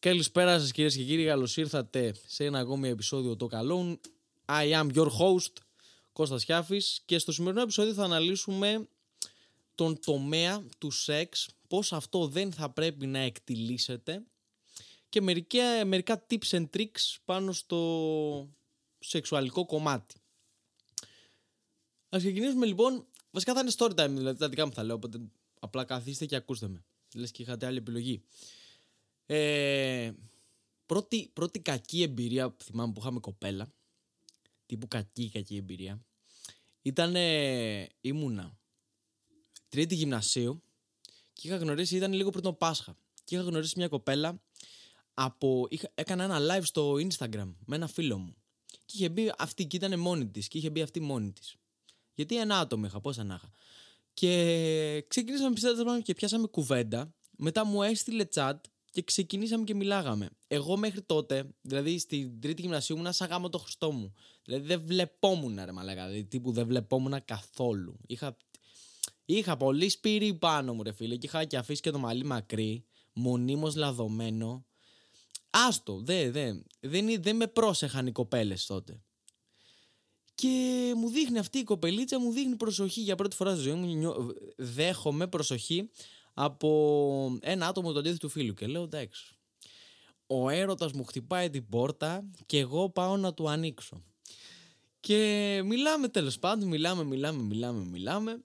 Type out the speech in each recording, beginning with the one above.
Καλησπέρα σας κυρίες και κύριοι, καλώς ήρθατε σε ένα ακόμη επεισόδιο το καλόν. I am your host, Κώστας Χιάφης και στο σημερινό επεισόδιο θα αναλύσουμε τον τομέα του σεξ, πώς αυτό δεν θα πρέπει να εκτιλήσετε και μερικά, μερικά tips and tricks πάνω στο σεξουαλικό κομμάτι. Ας ξεκινήσουμε λοιπόν, βασικά θα είναι story time, δηλαδή τα δικά μου θα λέω, οπότε απλά καθίστε και ακούστε με. Λες και είχατε άλλη επιλογή. Ε, πρώτη, πρώτη κακή εμπειρία που θυμάμαι που είχαμε κοπέλα, τύπου κακή κακή εμπειρία, ήταν ήμουνα τρίτη γυμνασίου και είχα γνωρίσει, ήταν λίγο πριν το Πάσχα και είχα γνωρίσει μια κοπέλα από, είχα, έκανα ένα live στο Instagram με ένα φίλο μου και είχε μπει αυτή και ήταν μόνη της και είχε μπει αυτή μόνη της. Γιατί ένα άτομο είχα, πόσα να είχα. Και ξεκινήσαμε πιστεύω και πιάσαμε κουβέντα. Μετά μου έστειλε chat και ξεκινήσαμε και μιλάγαμε. Εγώ μέχρι τότε, δηλαδή στην τρίτη γυμνασίου ήμουν σαν γάμο το Χριστό μου. Δηλαδή δεν βλεπόμουν ρε μαλάκα, δηλαδή τύπου δεν βλεπόμουν καθόλου. Είχα, είχα πολύ σπίρι πάνω μου ρε φίλε και είχα και αφήσει και το μαλλί μακρύ, μονίμως λαδωμένο. Άστο, δεν δε, δεν, δε με πρόσεχαν οι κοπέλες τότε. Και μου δείχνει αυτή η κοπελίτσα, μου δείχνει προσοχή για πρώτη φορά στη ζωή μου. Δέχομαι προσοχή από ένα άτομο του αντίθετου φίλου και λέω εντάξει ο έρωτας μου χτυπάει την πόρτα και εγώ πάω να του ανοίξω και μιλάμε τέλος πάντων μιλάμε μιλάμε μιλάμε μιλάμε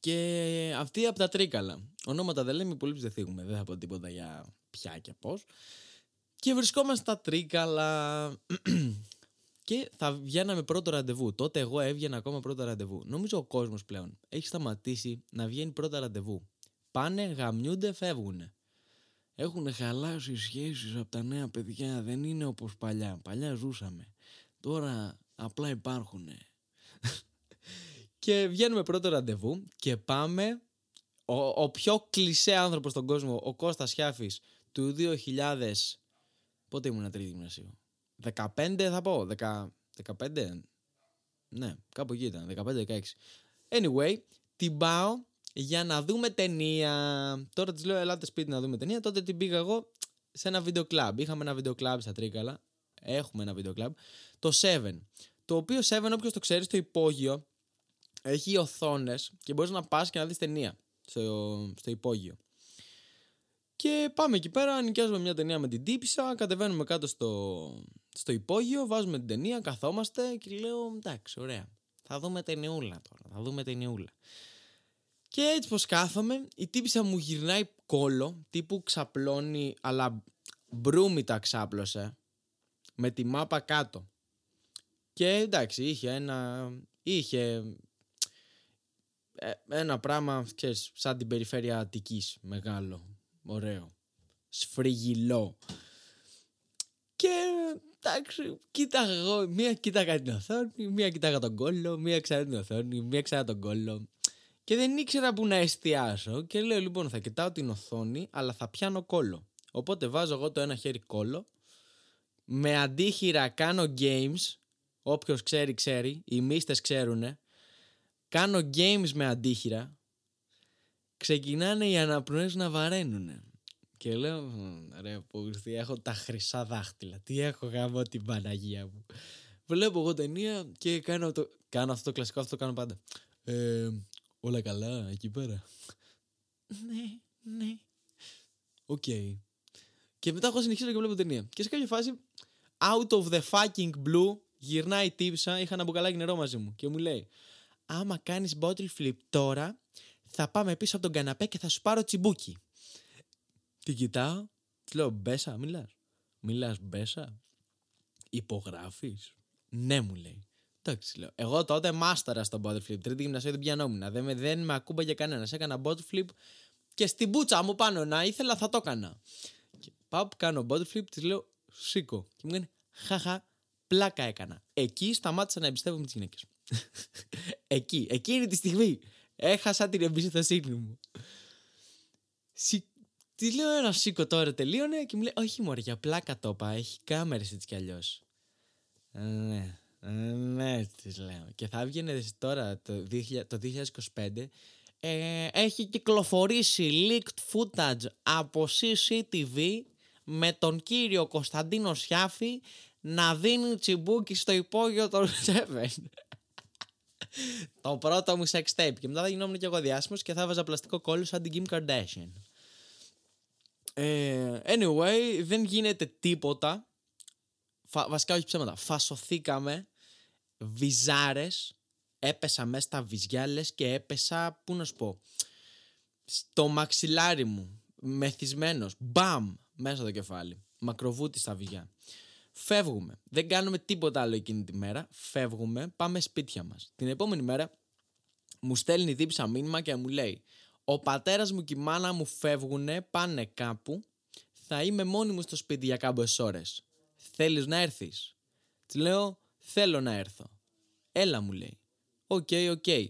και αυτή από τα τρίκαλα ονόματα δεν λέμε πολύ δεν θίγουμε δεν θα πω τίποτα για ποια και πώς και βρισκόμαστε στα τρίκαλα και θα βγαίναμε πρώτο ραντεβού. Τότε εγώ έβγαινα ακόμα πρώτο ραντεβού. Νομίζω ο κόσμος πλέον έχει σταματήσει να βγαίνει πρώτα ραντεβού. Πάνε, γαμιούνται, φεύγουν. Έχουν χαλάσει οι σχέσεις από τα νέα παιδιά. Δεν είναι όπως παλιά. Παλιά ζούσαμε. Τώρα απλά υπάρχουν. και βγαίνουμε πρώτο ραντεβού και πάμε. Ο, ο πιο κλεισέ άνθρωπος στον κόσμο, ο Κώστας Χιάφης, του 2000... Πότε ήμουν τρίτη γυμνασίου; 15 θα πω. 10, 15. Ναι, κάπου εκεί ήταν. 15-16. Anyway, την πάω για να δούμε ταινία. Τώρα της λέω: Ελάτε σπίτι να δούμε ταινία. Τότε την πήγα εγώ σε ένα βίντεο κλαμπ. Είχαμε ένα βίντεο κλαμπ στα Τρίκαλα. Έχουμε ένα βίντεο κλαμπ. Το 7. Το οποίο 7, όποιος το ξέρει, στο υπόγειο έχει οθόνες και μπορείς να πας και να δεις ταινία στο, στο υπόγειο. Και πάμε εκεί πέρα, νοικιάζουμε μια ταινία με την τύπησα, κατεβαίνουμε κάτω στο, στο υπόγειο, βάζουμε την ταινία, καθόμαστε και λέω εντάξει, ωραία. Θα δούμε ταινιούλα τώρα, θα δούμε ταινιούλα. Και έτσι πως κάθομαι, η τύπησα μου γυρνάει κόλο, τύπου ξαπλώνει, αλλά μπρούμητα ξάπλωσε, με τη μάπα κάτω. Και εντάξει, είχε ένα, είχε ε, ένα πράγμα, ξέρεις, σαν την περιφέρεια Αττικής, μεγάλο, ωραίο, σφριγιλό. Και εντάξει, κοίταγα εγώ, μία κοίταγα την οθόνη, μία κοίταγα τον κόλλο, μία ξανά την οθόνη, μία ξανά τον κόλλο. Και δεν ήξερα που να εστιάσω και λέω λοιπόν θα κοιτάω την οθόνη αλλά θα πιάνω κόλλο. Οπότε βάζω εγώ το ένα χέρι κόλλο, με αντίχειρα κάνω games, όποιος ξέρει ξέρει, οι μίστες ξέρουνε, κάνω games με αντίχειρα, ξεκινάνε οι αναπνοές να βαραίνουνε. Και λέω, ρε τι έχω τα χρυσά δάχτυλα, τι έχω γάμω την Παναγία μου. Βλέπω εγώ ταινία και κάνω, το, κάνω αυτό το κλασικό, αυτό το κάνω πάντα. Ε, Όλα καλά εκεί πέρα. Ναι, ναι. Οκ. Και μετά έχω συνεχίσει και βλέπω ταινία. Και σε κάποια φάση, out of the fucking blue, γυρνάει η τύπισσα, είχα ένα μπουκαλάκι νερό μαζί μου και μου λέει άμα κάνεις bottle flip τώρα, θα πάμε πίσω από τον καναπέ και θα σου πάρω τσιμπούκι. Την κοιτάω, της λέω μπέσα, μιλάς. Μιλάς μπέσα. Υπογράφεις. Ναι μου λέει. Εντάξει, λέω. Εγώ τότε μάσταρα στο bottle flip. Τρίτη γυμνασίου δεν πιανόμουν. Δεν με, δεν με ακούμπαγε κανένας. Έκανα bottle flip και στην μπούτσα μου πάνω να ήθελα θα το έκανα. Και πάω που κάνω bottle flip, της λέω σήκω. Και μου λένε χαχα, πλάκα έκανα. Εκεί σταμάτησα να εμπιστεύομαι τις γυναίκες. Εκεί, εκείνη τη στιγμή έχασα την εμπιστοσύνη μου. Σι... Της λέω ένα σήκω τώρα τελείωνε και μου λέει όχι μωρέ για πλάκα το είπα, έχει κάμερες έτσι κι αλλιώς. Ε, ναι, ε, ναι, τη λέω. Και θα έβγαινε τώρα το, 2000, το 2025. Ε, έχει κυκλοφορήσει leaked footage από CCTV με τον κύριο Κωνσταντίνο Σιάφη να δίνει τσιμπούκι στο υπόγειο των Seven. το πρώτο μου sex tape. Και μετά θα γινόμουν και εγώ διάσημος και θα έβαζα πλαστικό κόλλο σαν την Kim Kardashian. Ε, anyway, δεν γίνεται τίποτα. Φα, βασικά όχι ψέματα. Φασωθήκαμε. Βυζάρες. Έπεσα μέσα στα βυζιά λες και έπεσα, πού να σου πω, στο μαξιλάρι μου. Μεθυσμένος. Μπαμ! Μέσα στο κεφάλι. Μακροβούτι στα βυζιά. Φεύγουμε. Δεν κάνουμε τίποτα άλλο εκείνη τη μέρα. Φεύγουμε. Πάμε σπίτια μας. Την επόμενη μέρα μου στέλνει η δίψα μήνυμα και μου λέει ο πατέρας μου και η μάνα μου φεύγουνε, πάνε κάπου, θα είμαι μόνη μου στο σπίτι για κάποιες ώρες. Θέλεις να έρθεις; Της λέω, θέλω να έρθω. Έλα μου λέει. OK, okay, OK. Okay.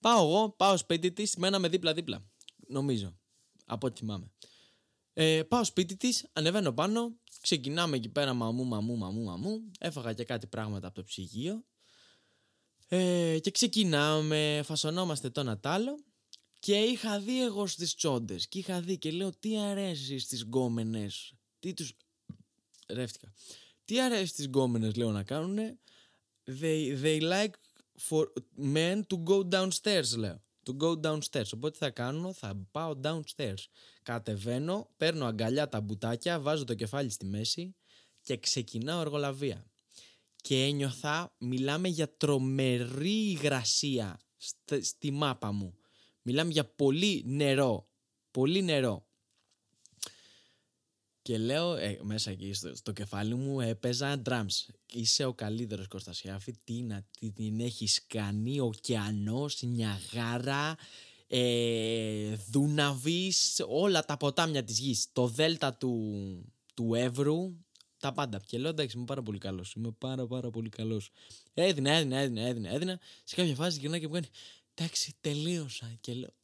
Πάω εγώ, πάω σπίτι της, μέναμε δίπλα-δίπλα. Νομίζω. Από ό,τι θυμάμαι. Ε, πάω σπίτι της, ανεβαίνω πάνω, ξεκινάμε εκεί πέρα μαμού, μαμού, μαμού, μαμού. Έφαγα και κάτι πράγματα από το ψυγείο. Ε, και ξεκινάμε, φασωνόμαστε το ένα και είχα δει εγώ στις τσόντες και είχα δει και λέω τι αρέσει στις γκόμενες. Τι τους... Ρεύτηκα. Τι αρέσει στις γκόμενες λέω να κάνουνε; They, they like for men to go downstairs λέω. To go downstairs. Οπότε θα κάνω, θα πάω downstairs. Κατεβαίνω, παίρνω αγκαλιά τα μπουτάκια, βάζω το κεφάλι στη μέση και ξεκινάω εργολαβία. Και ένιωθα, μιλάμε για τρομερή υγρασία στη μάπα μου. Μιλάμε για πολύ νερό. Πολύ νερό. Και λέω ε, μέσα εκεί στο, κεφάλι μου έπαιζα drums. Είσαι ο καλύτερος Κωνστασιάφη. Τι, να, τι την έχεις κάνει. Ωκεανός, Νιαγάρα, ε, Δούναβης, όλα τα ποτάμια της γης. Το δέλτα του, του Εύρου, τα πάντα. Και λέω εντάξει είμαι πάρα πολύ καλός. Είμαι πάρα πάρα πολύ καλός. Έδινα, έδινα, έδινα, έδινα, έδινα. Σε κάποια φάση γυρνάει και μου κάνει εντάξει τελείωσα και λέω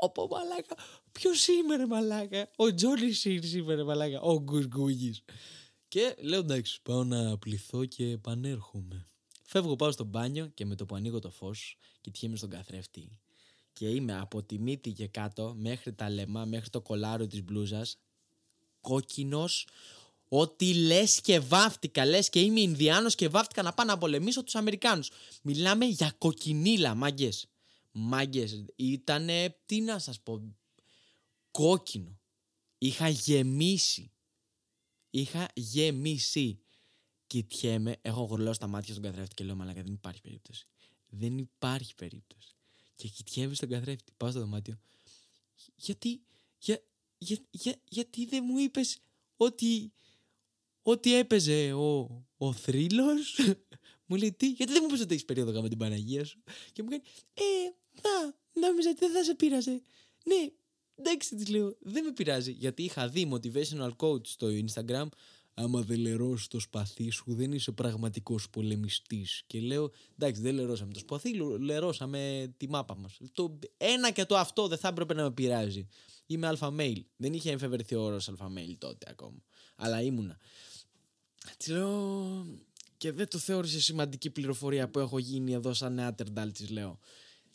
πω πω μαλάκα. Ποιος είμαι ρε μαλάκα; Ο Τζόνι Σίρς είμαι ρε μαλάκα. Ο Γκουργκούγης και λέω εντάξει πάω να πληθώ και επανέρχομαι φεύγω πάω στο μπάνιο και με το που ανοίγω το φως κοιτιέμαι στον καθρέφτη. Και είμαι από τη μύτη και κάτω μέχρι τα λεμά μέχρι το κολάρο της μπλούζας κόκκινος ότι λες και βάφτηκα, λες και είμαι Ινδιάνος και βάφτηκα να πάω να πολεμήσω τους Αμερικάνους. Μιλάμε για κοκκινίλα, μάγκες. Μάγκες, ήτανε, τι να σας πω, κόκκινο. Είχα γεμίσει. Είχα γεμίσει. Κοιτιέμαι, έχω γουρλό στα μάτια στον καθρέφτη και λέω μαλάκα δεν υπάρχει περίπτωση. Δεν υπάρχει περίπτωση. Και κοιτιέμαι στον καθρέφτη, πάω στο δωμάτιο. Γιατί, για, για, για, γιατί δεν μου είπες ότι, ότι έπαιζε ο, ο θρύλος; Μου λέει τι, γιατί δεν μου πες ότι έχεις περίοδο με την Παναγία σου; Και μου κάνει, ε, να, νόμιζα ότι δεν θα σε πείραζε. Ναι, εντάξει της λέω, δεν με πειράζει. Γιατί είχα δει motivational coach στο Instagram. Άμα δεν λερώσεις το σπαθί σου, δεν είσαι πραγματικός πολεμιστής. Και λέω, εντάξει, δεν λερώσαμε το σπαθί, λερώσαμε τη μάπα μας. Το ένα και το αυτό δεν θα έπρεπε να με πειράζει. Είμαι αλφα mail. Δεν είχε εμφευρεθεί ο όρος αλφα mail τότε ακόμα. Αλλά ήμουνα. Τι λέω, και δεν το θεώρησε σημαντική πληροφορία που έχω γίνει εδώ σαν νεάτερνταλ, της λέω.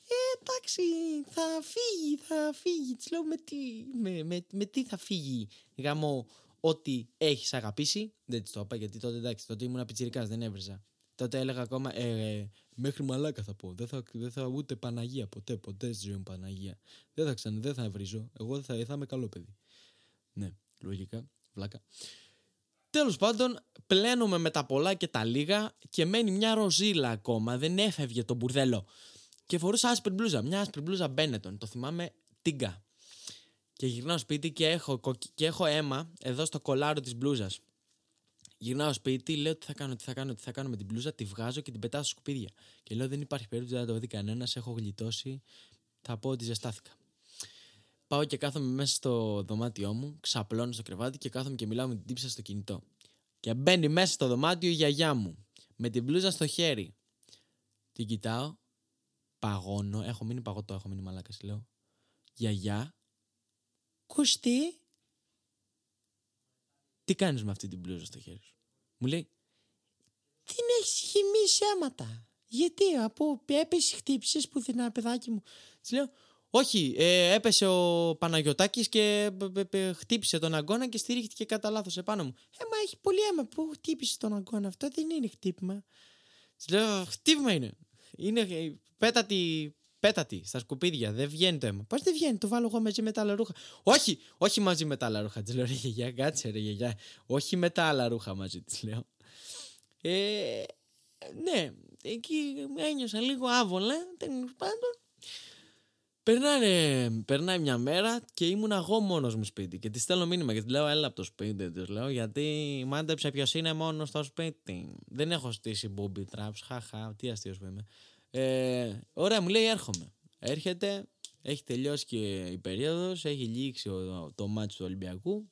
Ε, εντάξει, θα φύγει, θα φύγει. Της λέω με τι, με, με, με τι θα φύγει; Γαμό ό,τι έχεις αγαπήσει. Δεν της το είπα γιατί τότε εντάξει, τότε ήμουν πιτσυρικά, δεν έβριζα. Τότε έλεγα ακόμα, ε, ε, μέχρι μαλάκα θα πω. Δεν θα, δεν θα ούτε Παναγία ποτέ, ποτέ στη ζωή μου Παναγία. Δεν θα ξανά, δεν θα βρίζω. Εγώ θα, θα είμαι καλό παιδί. Ναι, λογικά, βλάκα. Τέλος πάντων, πλένουμε με τα πολλά και τα λίγα και μένει μια ροζίλα ακόμα. Δεν έφευγε το μπουρδέλο. Και φορούσα άσπρη μπλούζα. Μια άσπρη μπλούζα Μπένετον. Το θυμάμαι τίγκα. Και γυρνάω σπίτι και έχω, και έχω αίμα εδώ στο κολάρο της μπλούζας. Γυρνάω σπίτι, λέω τι θα κάνω, τι θα κάνω, τι θα κάνω με την μπλούζα, τη βγάζω και την πετάω στα σκουπίδια. Και λέω δεν υπάρχει περίπτωση να το δει κανένας, έχω γλιτώσει. Θα πω ότι ζεστάθηκα πάω και κάθομαι μέσα στο δωμάτιό μου, ξαπλώνω στο κρεβάτι και κάθομαι και μιλάω με την τύψα στο κινητό. Και μπαίνει μέσα στο δωμάτιο η γιαγιά μου, με την μπλούζα στο χέρι. Την κοιτάω, παγώνω, έχω μείνει παγωτό, έχω μείνει μαλάκας, λέω. Γιαγιά, κουστί, τι κάνεις με αυτή την μπλούζα στο χέρι σου; Μου λέει, την έχεις χυμίσει αίματα. Γιατί, από έπεση χτύπησες πουθενά, παιδάκι μου. Της λέω, Όχι, ε, έπεσε ο Παναγιωτάκης και π- π- π- χτύπησε τον αγκώνα και στηρίχτηκε κατά λάθος επάνω μου. Ε, μα έχει πολύ αίμα. Πού χτύπησε τον αγκώνα, αυτό; Δεν είναι χτύπημα. Της λέω, χτύπημα είναι. Είναι ε, πέτατη, πέτατη στα σκουπίδια. Δεν βγαίνει το αίμα. Πώς δεν βγαίνει, το βάλω εγώ μαζί με τα άλλα ρούχα. Όχι, όχι μαζί με τα άλλα ρούχα. Της λέω, ρε γιαγιά, κάτσε ρε γιαγιά. Όχι με τα άλλα ρούχα μαζί της λέω. Ε, ναι, εκεί ένιωσα λίγο άβολα, τέλος πάντων. Περνάνε, περνάει μια μέρα και ήμουν εγώ μόνος μου σπίτι. Και τη στέλνω μήνυμα και τη λέω: Έλα από το σπίτι. Της λέω: Γιατί μάντεψε ποιος είναι μόνος στο σπίτι. Δεν έχω στήσει booby traps. Χαχά, τι αστείος που είμαι. Ε, ωραία, μου λέει: Έρχομαι. Έρχεται, έχει τελειώσει και η περίοδος, έχει λήξει ο, το μάτι του Ολυμπιακού.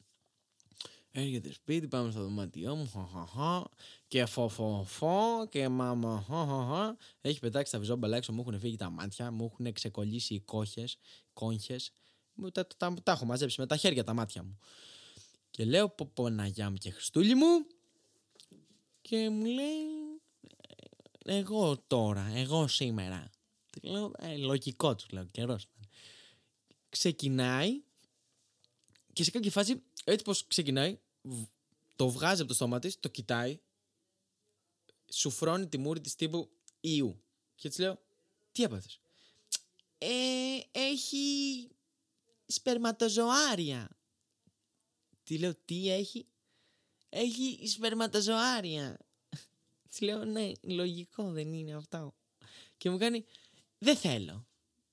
Έρχεται σπίτι, πάμε στο δωμάτιό μου, χαχαχα, και φοφοφο και μάμα, χαχαχα. Έχει πετάξει τα βυζόμπαλα έξω, μου έχουν φύγει τα μάτια, μου έχουν ξεκολλήσει οι κόχες, κόγχες. Μου Τα, τα, τα έχω μαζέψει με τα χέρια τα μάτια μου. Και λέω πω Παναγιά μου και Χριστούλη μου και μου λέει «Ε, εγώ τώρα, εγώ σήμερα. Του λέω, ε, λογικό του λέω, καιρός. Ξεκινάει και σε κάποια φάση, έτσι πως ξεκινάει, β- το βγάζει από το στόμα της, το κοιτάει, σου φρώνει τη μούρη της τύπου Ιου. Και της λέω, τι έπαθες; Ε, έχει σπερματοζωάρια. Τι λέω, τι έχει; Έχει σπερματοζωάρια. Της λέω, ναι, λογικό δεν είναι αυτό. Και μου κάνει, δεν θέλω.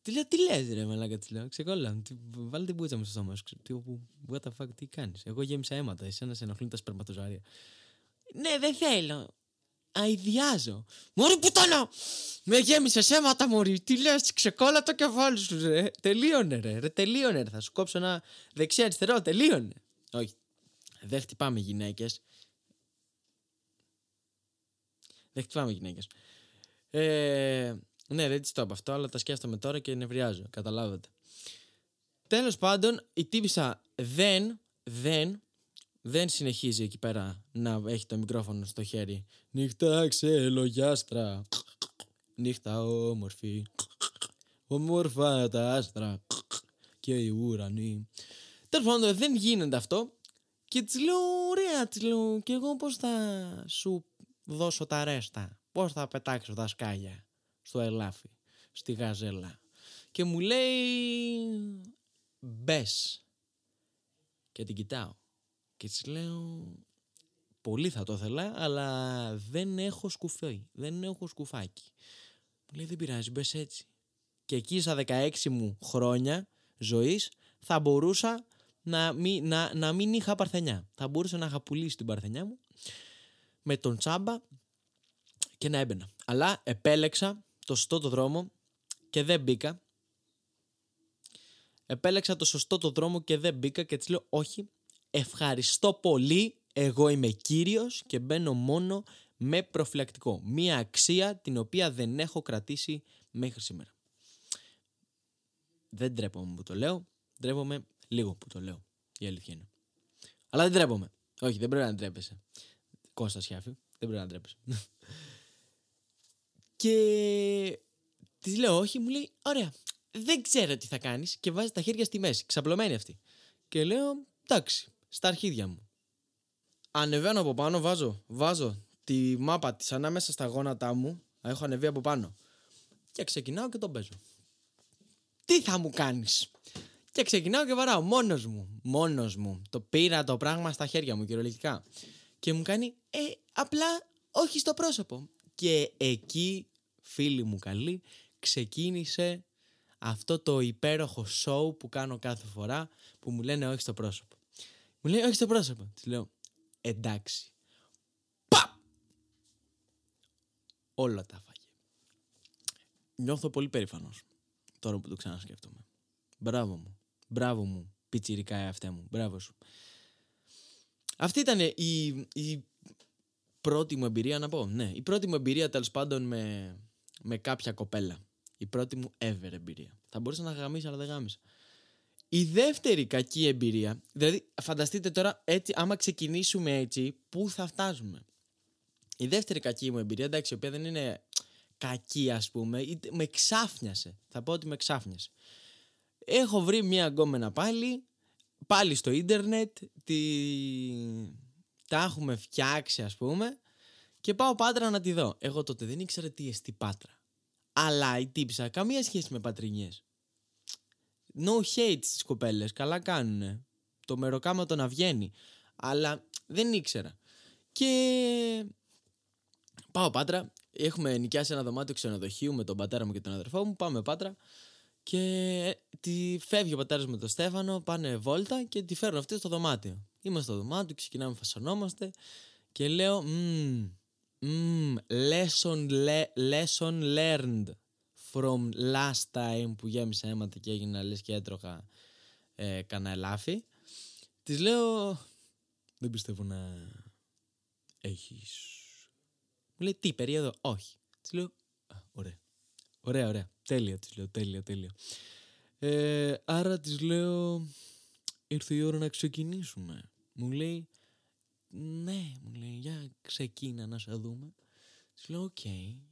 Τη λέω, τι λες ρε μαλάκα, της λέω, ξεκόλλα, τι- βάλε την πούτσα μου στο στόμα σου. Τι, όπου- what the fuck, τι κάνεις. Εγώ γέμισα αίματα, εσένα σε ενοχλούν τα σπερματοζωάρια. Ναι, δεν θέλω. Αηδιάζω. Μωρή πουτάνα! Με γέμισε αίματα, Μωρή. Τι λες, ξεκόλα το κεφάλι σου, ρε. Τελείωνε, ρε. ρε τελείωνε, ρε. Θα σου κόψω ένα δεξιά-αριστερό. Τελείωνε. Όχι. Δεν χτυπάμε γυναίκες. Δεν χτυπάμε γυναίκες. Ε, ναι, δεν της το είπα αυτό, αλλά τα σκέφτομαι τώρα και νευριάζω. Καταλάβατε. Τέλος πάντων, η τύπησα δεν, δεν, δεν συνεχίζει εκεί πέρα να έχει το μικρόφωνο στο χέρι. Νύχτα ξελογιάστρα. Νύχτα όμορφη. Ομόρφα τα άστρα. Και οι ουρανοί. Τέλος πάντων, δεν γίνεται αυτό. Και της λέω, ωραία, της λέω, και εγώ πώς θα σου δώσω τα ρέστα; Πώς θα πετάξω τα σκάλια στο ελάφι, στη γαζέλα; Και μου λέει, μπες. Και την κοιτάω. Και της λέω, πολύ θα το ήθελα, αλλά δεν έχω σκουφί, δεν έχω σκουφάκι. Μου λέει, δεν πειράζει, μπες έτσι. Και εκεί στα 16 μου χρόνια ζωής θα μπορούσα να μην, να, να μην είχα παρθενιά. Θα μπορούσα να είχα πουλήσει την παρθενιά μου με τον τσάμπα και να έμπαινα. Αλλά επέλεξα το σωστό το δρόμο και δεν μπήκα. Επέλεξα το σωστό το δρόμο και δεν μπήκα και της λέω όχι, ευχαριστώ πολύ, εγώ είμαι κύριος και μπαίνω μόνο με προφυλακτικό. Μία αξία την οποία δεν έχω κρατήσει μέχρι σήμερα. Δεν τρέπομαι που το λέω, ντρέπομαι λίγο που το λέω. Η αλήθεια είναι. Αλλά δεν τρέπομαι. Όχι, δεν πρέπει να ντρέπεσαι. Κώστα Σιάφη, δεν πρέπει να ντρέπεσαι. και της λέω όχι, μου λέει ωραία, δεν ξέρω τι θα κάνεις και βάζει τα χέρια στη μέση, ξαπλωμένη αυτή. Και λέω εντάξει, στα αρχίδια μου. Ανεβαίνω από πάνω, βάζω, βάζω τη μάπα της ανάμεσα στα γόνατά μου, έχω ανεβεί από πάνω. Και ξεκινάω και τον παίζω. Τι θα μου κάνεις; Και ξεκινάω και βαράω μόνος μου. Μόνος μου. Το πήρα το πράγμα στα χέρια μου κυριολεκτικά. Και μου κάνει, ε, απλά όχι στο πρόσωπο. Και εκεί, φίλοι μου καλοί, ξεκίνησε αυτό το υπέροχο show που κάνω κάθε φορά που μου λένε όχι στο πρόσωπο. Μου λέει όχι στο πρόσωπο. Της λέω, εντάξει. Παπ! Όλα τα φάγε. Νιώθω πολύ περήφανος τώρα που το ξανασκέφτομαι. Μπράβο μου. Μπράβο μου. Πιτσιρικά εαυτέ μου. Μπράβο σου. Αυτή ήταν η, η πρώτη μου εμπειρία να πω. Ναι, η πρώτη μου εμπειρία τέλος πάντων με, με κάποια κοπέλα. Η πρώτη μου ever εμπειρία. Θα μπορούσα να γαμίσω, αλλά δεν γάμισα. Η δεύτερη κακή εμπειρία, δηλαδή φανταστείτε τώρα έτσι, άμα ξεκινήσουμε έτσι, πού θα φτάσουμε. Η δεύτερη κακή μου εμπειρία, εντάξει, η οποία δεν είναι κακή ας πούμε, είτε- με ξάφνιασε. Θα πω ότι με ξάφνιασε. έχω βρει μια γκόμενα πάλι, πάλι στο ίντερνετ, τη... τα έχουμε φτιάξει ας πούμε και πάω Πάτρα να τη δω. Εγώ τότε δεν ήξερα τι εστί Πάτρα. Αλλά η τύψα καμία σχέση με πατρινιές. No hate στις κοπέλες, καλά κάνουνε. Το μεροκάματο να βγαίνει. Αλλά δεν ήξερα. Και πάω Πάτρα, έχουμε νοικιάσει ένα δωμάτιο ξενοδοχείου με τον πατέρα μου και τον αδερφό μου, πάμε Πάτρα και τη φεύγει ο πατέρας με τον Στέφανο, πάνε βόλτα και τη φέρνουν αυτή στο δωμάτιο. Είμαστε στο δωμάτιο, ξεκινάμε, φασωνόμαστε και λέω mm, mm, lesson, le, lesson learned from last time που γέμισα αίματα και έγινα λες και έτρωγα ε, κανένα ελάφι. Της λέω δεν πιστεύω να έχεις... Μου λέει τι περίοδο, όχι. Της λέω «Α, ωραία. Ωραία, ωραία. Τέλεια, της λέω. Τέλεια, τέλεια. Ε, άρα της λέω, ήρθε η ώρα να ξεκινήσουμε. Μου λέει, ναι, μου λέει, για ξεκίνα να σε δούμε. Της λέω, οκ.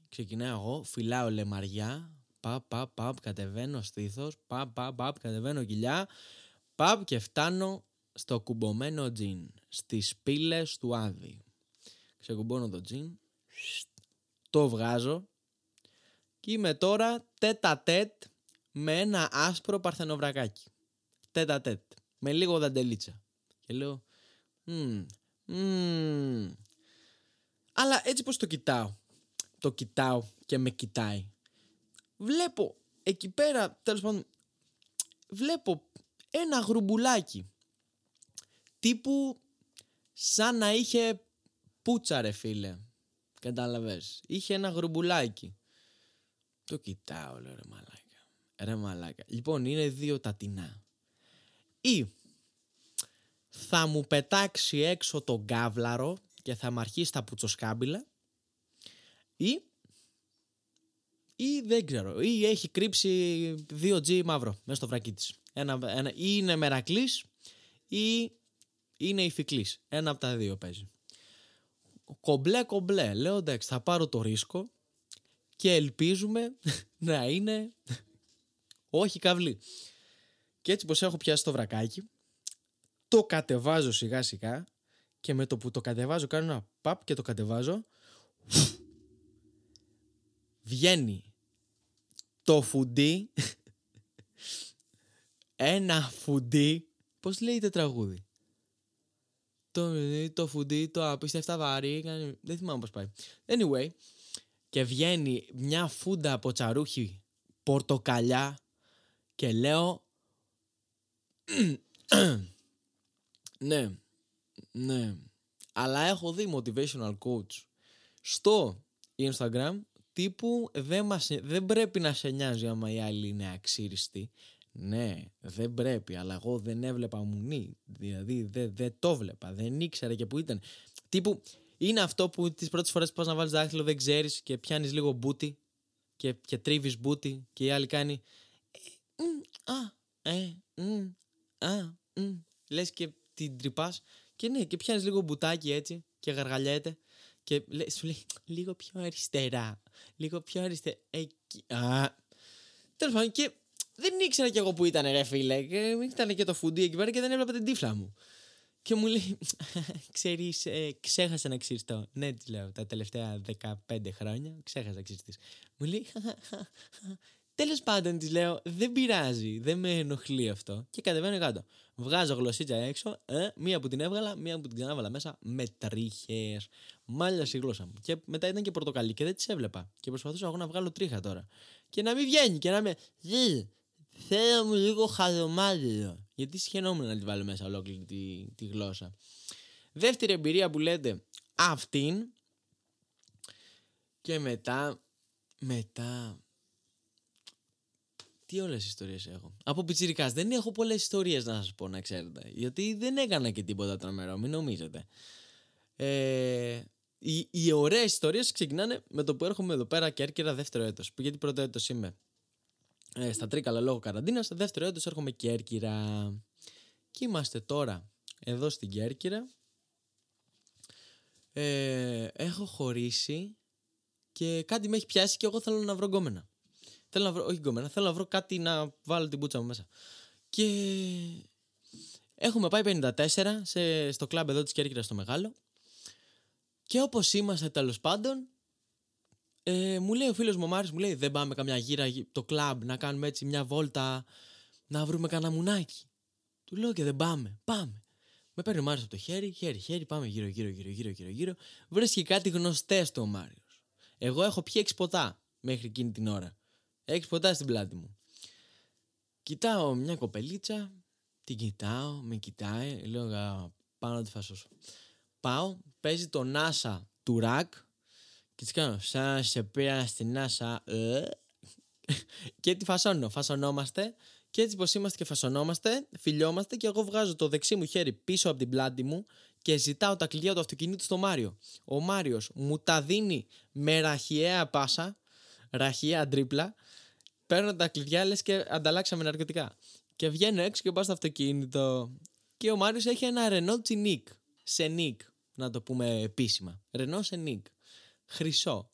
Ξεκινάω εγώ, φιλάω λαιμαριά, παπ, παπ, παπ, κατεβαίνω στήθος, παπ, παπ, παπ, κατεβαίνω κοιλιά, παπ και φτάνω στο κουμπωμένο τζιν, στις πύλες του Άδη. Ξεκουμπώνω το τζιν, το βγάζω, και είμαι τώρα τέτα τέτ με ένα άσπρο παρθενοβρακάκι. Τέτα τέτ. Με λίγο δαντελίτσα. Και λέω. «Μμμ, μμμ». Αλλά έτσι πως το κοιτάω. Το κοιτάω και με κοιτάει. Βλέπω εκεί πέρα, τέλος πάντων, βλέπω ένα γρουμπουλάκι. Τύπου σαν να είχε πούτσα ρε φίλε. Κατάλαβες. Είχε ένα γρουμπουλάκι. Το κοιτάω, λέω ρε μαλάκα. Ρε μαλάκα. Λοιπόν, είναι δύο τα τεινά. Ή θα μου πετάξει έξω τον κάβλαρο και θα μ' αρχίσει τα πουτσοσκάμπιλα ή ή δεν ξέρω, ή έχει κρύψει 2G μαύρο μέσα στο βρακί της. Ένα, ένα, ή είναι μερακλής ή είναι ηφικλής. Ένα από τα δύο παίζει. Κομπλέ κομπλέ. Λέω εντάξει θα πάρω το ρίσκο και ελπίζουμε να είναι όχι καυλή. Και έτσι πως έχω πιάσει το βρακάκι, το κατεβάζω σιγά σιγά και με το που το κατεβάζω κάνω ένα παπ και το κατεβάζω βγαίνει το φουντί ένα φουντί πώς λέγεται τραγούδι; Το, το φουντί το απίστευτα βαρύ δεν θυμάμαι πώς πάει anyway και βγαίνει μια φούντα από τσαρούχι πορτοκαλιά και λέω ναι, ναι. Αλλά έχω δει motivational coach στο Instagram τύπου δεν, μας, δεν πρέπει να σε νοιάζει άμα η άλλη είναι αξίριστη. Ναι, δεν πρέπει, αλλά εγώ δεν έβλεπα μουνί. Δηλαδή δεν, δεν το βλέπα, δεν ήξερα και που ήταν. Τύπου είναι αυτό που τις πρώτες φορές που πας να βάλεις δάχτυλο δεν ξέρεις και πιάνεις λίγο μπούτι και, και τρίβεις μπούτι και η άλλη κάνει. «Ε, α, ε, α, λες και την τρυπάς. Και ναι, και πιάνεις λίγο μπουτάκι έτσι και γαργαλιέται. Και λέ, σου λέει λίγο πιο αριστερά. Λίγο πιο αριστερά. Εκεί. Α. Τέλος πάντων, και δεν ήξερα κι εγώ που ήταν, ρε φίλε. Και ήταν και το φουντί εκεί πέρα και δεν έβλεπα την τύφλα μου. Και μου λέει, ξέρεις, ε, ξέχασα να ξυριστώ. Ναι, της λέω, τα τελευταία 15 χρόνια ξέχασα να ξυριστείς. Μου λέει, τέλος πάντων, της λέω, δεν πειράζει, δεν με ενοχλεί αυτό. Και κατεβαίνω κάτω. Βγάζω γλωσσίτσα έξω, ε, μία που την έβγαλα, μία που την ξανάβαλα μέσα, με τρίχες. Μάλιασε η γλώσσα μου. Και μετά ήταν και πορτοκαλί και δεν τις έβλεπα. Και προσπαθούσα εγώ να βγάλω τρίχα τώρα. Και να μην βγαίνει και να είμαι. Θέλω μου λίγο χαζομάδι Γιατί σχαινόμουν να τη βάλω μέσα ολόκληρη τη, τη γλώσσα. Δεύτερη εμπειρία που λέτε αυτήν. Και μετά, μετά, τι όλες ιστορίες έχω; Από πιτσιρικάς δεν έχω πολλές ιστορίες να σας πω να ξέρετε. Γιατί δεν έκανα και τίποτα τρομερό, μην νομίζετε. Ε, οι, οι ωραίες ιστορίες ξεκινάνε με το που έρχομαι εδώ πέρα και έρχεται δεύτερο έτος. Που γιατί πρώτο έτος είμαι ε, στα Τρίκαλα λόγω καραντίνας. Δεύτερο έτος έρχομαι Κέρκυρα. Και είμαστε τώρα εδώ στην Κέρκυρα. Ε, έχω χωρίσει και κάτι με έχει πιάσει και εγώ θέλω να βρω γκόμενα. Θέλω να βρω, όχι γκόμενα, θέλω να βρω κάτι να βάλω την πούτσα μου μέσα. Και έχουμε πάει 54 σε, στο κλαμπ εδώ της Κέρκυρας στο Μεγάλο. Και όπως είμαστε τέλος πάντων, ε, μου λέει ο φίλος μου ο Μάρης, μου λέει δεν πάμε καμιά γύρα γυ- το κλαμπ να κάνουμε έτσι μια βόλτα να βρούμε κανένα μουνάκι. Του λέω και δεν πάμε, πάμε. Με παίρνει ο Μάριος από το χέρι, χέρι, χέρι, πάμε γύρω, γύρω, γύρω, γύρω, γύρω, γύρω. Βρίσκει κάτι γνωστές του ο Μάριος. Εγώ έχω πιει έξι ποτά μέχρι εκείνη την ώρα. Έξι ποτά στην πλάτη μου. Κοιτάω μια κοπελίτσα, την κοιτάω, με κοιτάει, λέω «Α, πάω να τη φασώσω. Πάω, παίζει το NASA του ρακ και της κάνω σαν σε πήρα στην NASA ε». και τη φασώνω, φασωνόμαστε και έτσι πως είμαστε και φασωνόμαστε, φιλιόμαστε και εγώ βγάζω το δεξί μου χέρι πίσω από την πλάτη μου και ζητάω τα κλειδιά του αυτοκινήτου στο Μάριο. Ο Μάριος μου τα δίνει με ραχιαία πάσα, ραχιαία τρίπλα, παίρνω τα κλειδιά λες και ανταλλάξαμε ναρκωτικά. Και βγαίνω έξω και πάω στο αυτοκίνητο. Και ο Μάριος έχει ένα Renault Scenic. Scenic, να το πούμε επίσημα. Renault Scenic. Χρυσό.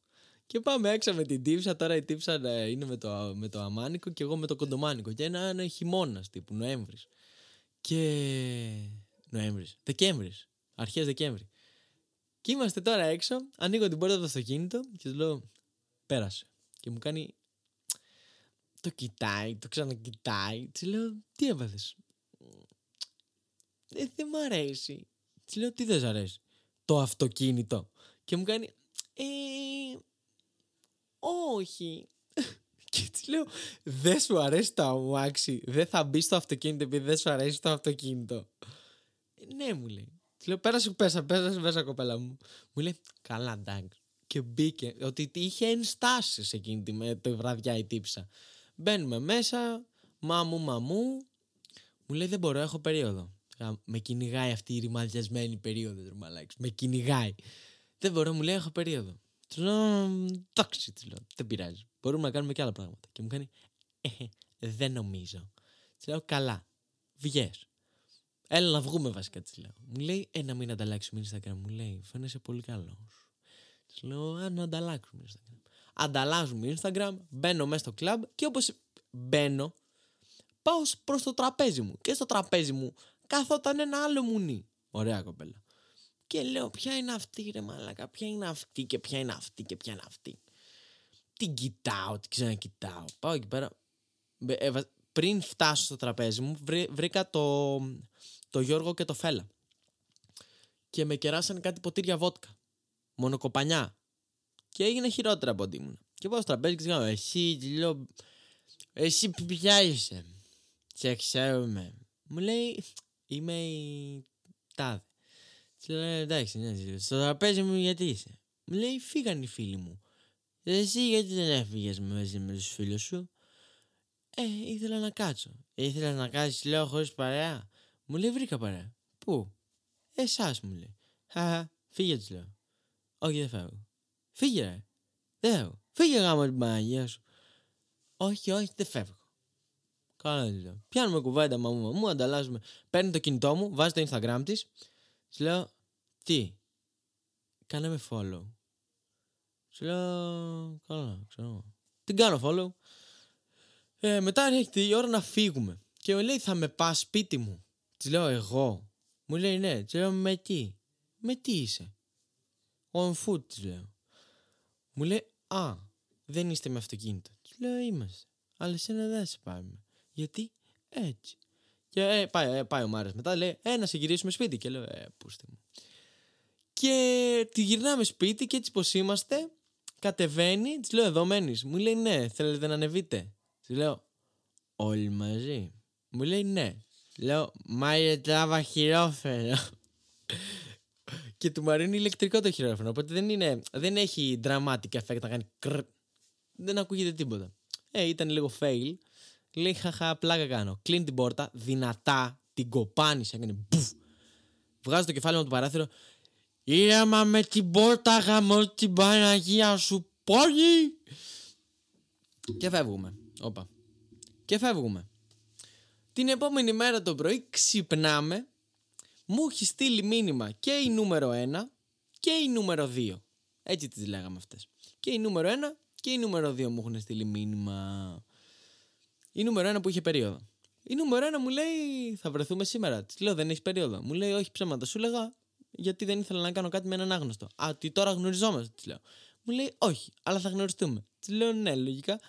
Και πάμε έξω με την τύψα. Τώρα η τύψα ε, είναι με το, με το αμάνικο και εγώ με το κοντομάνικο. Και ένα είναι χειμώνας τύπου, Νοέμβρης. Και. Νοέμβρης. Δεκέμβρης. Αρχές Δεκέμβρη. Και είμαστε τώρα έξω. Ανοίγω την πόρτα του αυτοκίνητο και του λέω Πέρασε. Και μου κάνει. Το κοιτάει, το ξανακοιτάει. Της λέω Τι έβαλε. Ε, δεν μ' αρέσει. Της λέω Τι δεν σ' αρέσει; Το αυτοκίνητο. Και μου κάνει. Ε, όχι. Και της λέω, δεν σου αρέσει το αμάξι. Δεν θα μπεις στο αυτοκίνητο επειδή δεν σου αρέσει το αυτοκίνητο. «Ε, ναι, μου λέει. Της λέω, πέρασε, πέσα, πέρασε μέσα, κοπέλα μου. Μου λέει, καλά, εντάξει. Και μπήκε. Ότι είχε ενστάσεις εκείνη τη, με- τη βραδιά η τύψα. Μπαίνουμε μέσα, μαμού, μαμού. Μου λέει, δεν μπορώ, έχω περίοδο. Α, Με κυνηγάει αυτή η ρημαδιασμένη περίοδο, ρε μαλάκης. Με κυνηγάει. Δεν μπορώ, μου λέει, έχω περίοδο. Του λέω, εντάξει, του λέω, δεν πειράζει. Μπορούμε να κάνουμε και άλλα πράγματα. Και μου κάνει, «Ε, δεν νομίζω. Της λέω, καλά, βγες. Έλα να βγούμε βασικά, της λέω. Μου λέει, ε, να μην ανταλλάξουμε Instagram. Μου λέει, φαίνεσαι πολύ καλός. Της λέω, α, να ανταλλάξουμε Instagram. Ανταλλάζουμε Instagram, μπαίνω μέσα στο κλαμπ και όπως μπαίνω, πάω προς το τραπέζι μου. Και στο τραπέζι μου καθόταν ένα άλλο μουνί. Ωραία κοπέλα. Και λέω, ποια είναι αυτή ρε μαλάκα, ποια είναι αυτή και ποια είναι αυτή και ποια είναι αυτή. Την κοιτάω, την ξανακοιτάω. Πάω εκεί πέρα. Μπε- έβα- Πριν φτάσω στο τραπέζι μου, βρή- βρήκα το, το Γιώργο και το Φέλα. Και με κεράσαν κάτι ποτήρια βότκα. Μονοκοπανιά. Και έγινε χειρότερα από ό,τι ήμουν. Και πάω στο τραπέζι και της κάνω, εσύ, τη λέω, εσύ ποια είσαι. Σε ξέρουμε. Μου λέει, είμαι η τάδε. Της λέω, εντάξει, ναι, στο τραπέζι μου γιατί είσαι. Μου λέει, φύγαν οι φίλοι μου. Εσύ γιατί δεν έφυγες μαζί με τους φίλους σου; Ε, ήθελα να κάτσω. Ήθελα να κάτσεις, λέω, χωρίς παρέα. Μου λέει, βρήκα παρέα. Πού; Εσάς μου λέει. Χαχα, φύγε της λέω. Όχι, δεν φεύγω. Φύγε ρε. Δεν φεύγω. Φύγε γάμο την Παναγία σου. Όχι, όχι, δεν φεύγω. Καλά της λέω. Πιάνουμε κουβέντα μαμού μαμού, ανταλλάζουμε. Παίρνει το κινητό μου, βάζει το Instagram της. Της λέω, τι, κάνε με follow. Της λέω, καλά, ξέρω. Την κάνω follow. Ε, μετά έρχεται η ώρα να φύγουμε. Και μου λέει, θα με πας σπίτι μου. Της λέω, εγώ. Μου λέει, ναι. Της λέω, με τι. Με τι είσαι. On foot, της λέω. Μου λέει, α, δεν είστε με αυτοκίνητο. Της λέω, είμαστε. Αλλά εσένα δεν σε πάμε. Γιατί; Έτσι. Και ε, πάει, ε, πάει ο Μάριος μετά, λέει, ε, να σε γυρίσουμε σπίτι. Και λέω, ε, πούστε μου. Και τη γυρνάμε σπίτι και έτσι πως είμαστε, κατεβαίνει, της λέω, εδώ μένεις. Μου λέει, ναι, θέλετε να ανεβείτε. Της λέω, όλοι μαζί. Μου λέει, ναι. Λέω, μάγε τράβα χειρόφρενο. Και του Μαρίου είναι ηλεκτρικό το χειρόφρενο, οπότε δεν, είναι, δεν έχει dramatic effect να κάνει κρρ. Δεν ακούγεται τίποτα. Ε, ήταν λίγο fail. Λέει, χαχα, πλάκα κάνω. Κλείνει την πόρτα, δυνατά, την κοπάνισε, έκανε μπουφ. Βγάζω το κεφάλι μου από το παράθυρο. Ήρεμα με την πόρτα γαμώ την Παναγία σου πόλη. Και φεύγουμε. Όπα. Και φεύγουμε. Την επόμενη μέρα το πρωί ξυπνάμε. Μου έχει στείλει μήνυμα και η νούμερο 1 και η νούμερο 2. Έτσι τις λέγαμε αυτές. Και η νούμερο 1 Και η νούμερο 2 μου έχουν στείλει μήνυμα. Η νούμερο 1 που είχε περίοδο. Η νούμερο 1 μου λέει θα βρεθούμε σήμερα. Της λέω δεν έχει περίοδο. Μου λέει όχι ψέματα. Σου λέγα γιατί δεν ήθελα να κάνω κάτι με έναν άγνωστο. Α, τι τώρα γνωριζόμαστε, της λέω. Μου λέει όχι, αλλά θα γνωριστούμε. Της λέω ναι, λογικά.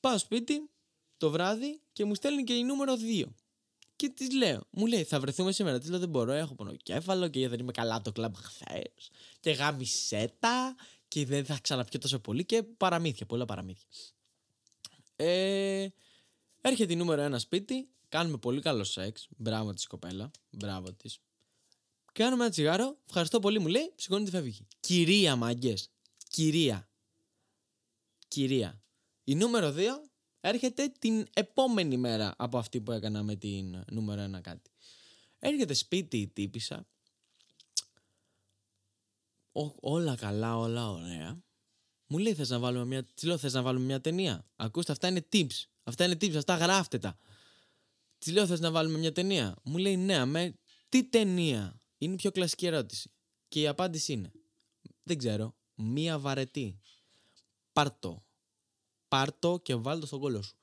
Πάω σπίτι το βράδυ και μου στέλνει και η νούμερο 2. Και της λέω, μου λέει, θα βρεθούμε σήμερα. Της λέω, δεν μπορώ, έχω πονοκέφαλο και δεν είμαι καλά το κλαμπ χθες. Και γάμισέτα και δεν θα ξαναπιω τόσο πολύ. Και παραμύθια, πολλά παραμύθια. Ε, έρχεται η νούμερο ένα σπίτι, κάνουμε πολύ καλό σεξ. Μπράβο της κοπέλα, μπράβο της. Κάνουμε ένα τσιγάρο, ευχαριστώ πολύ, μου λέει, σηκώνει τη φεύγει. Κυρία μαγκέ. Κυρία. Κυρία. Η νούμερο 2 έρχεται την επόμενη μέρα από αυτή που έκανα με την νούμερο 1 κάτι. Έρχεται σπίτι η τύπησα. όλα καλά, όλα ωραία. Μου λέει θες να βάλουμε μια, τι λέω, θες να βάλουμε μια ταινία. Ακούστε αυτά είναι tips. Αυτά είναι tips, αυτά γράφτε τα. Της λέω θες να βάλουμε μια ταινία. Μου λέει ναι, αμέ, τι ταινία; Είναι η πιο κλασική ερώτηση. Και η απάντηση είναι, δεν ξέρω, μία βαρετή. Πάρτο πάρτο και βάλτο στον κόλλο σου.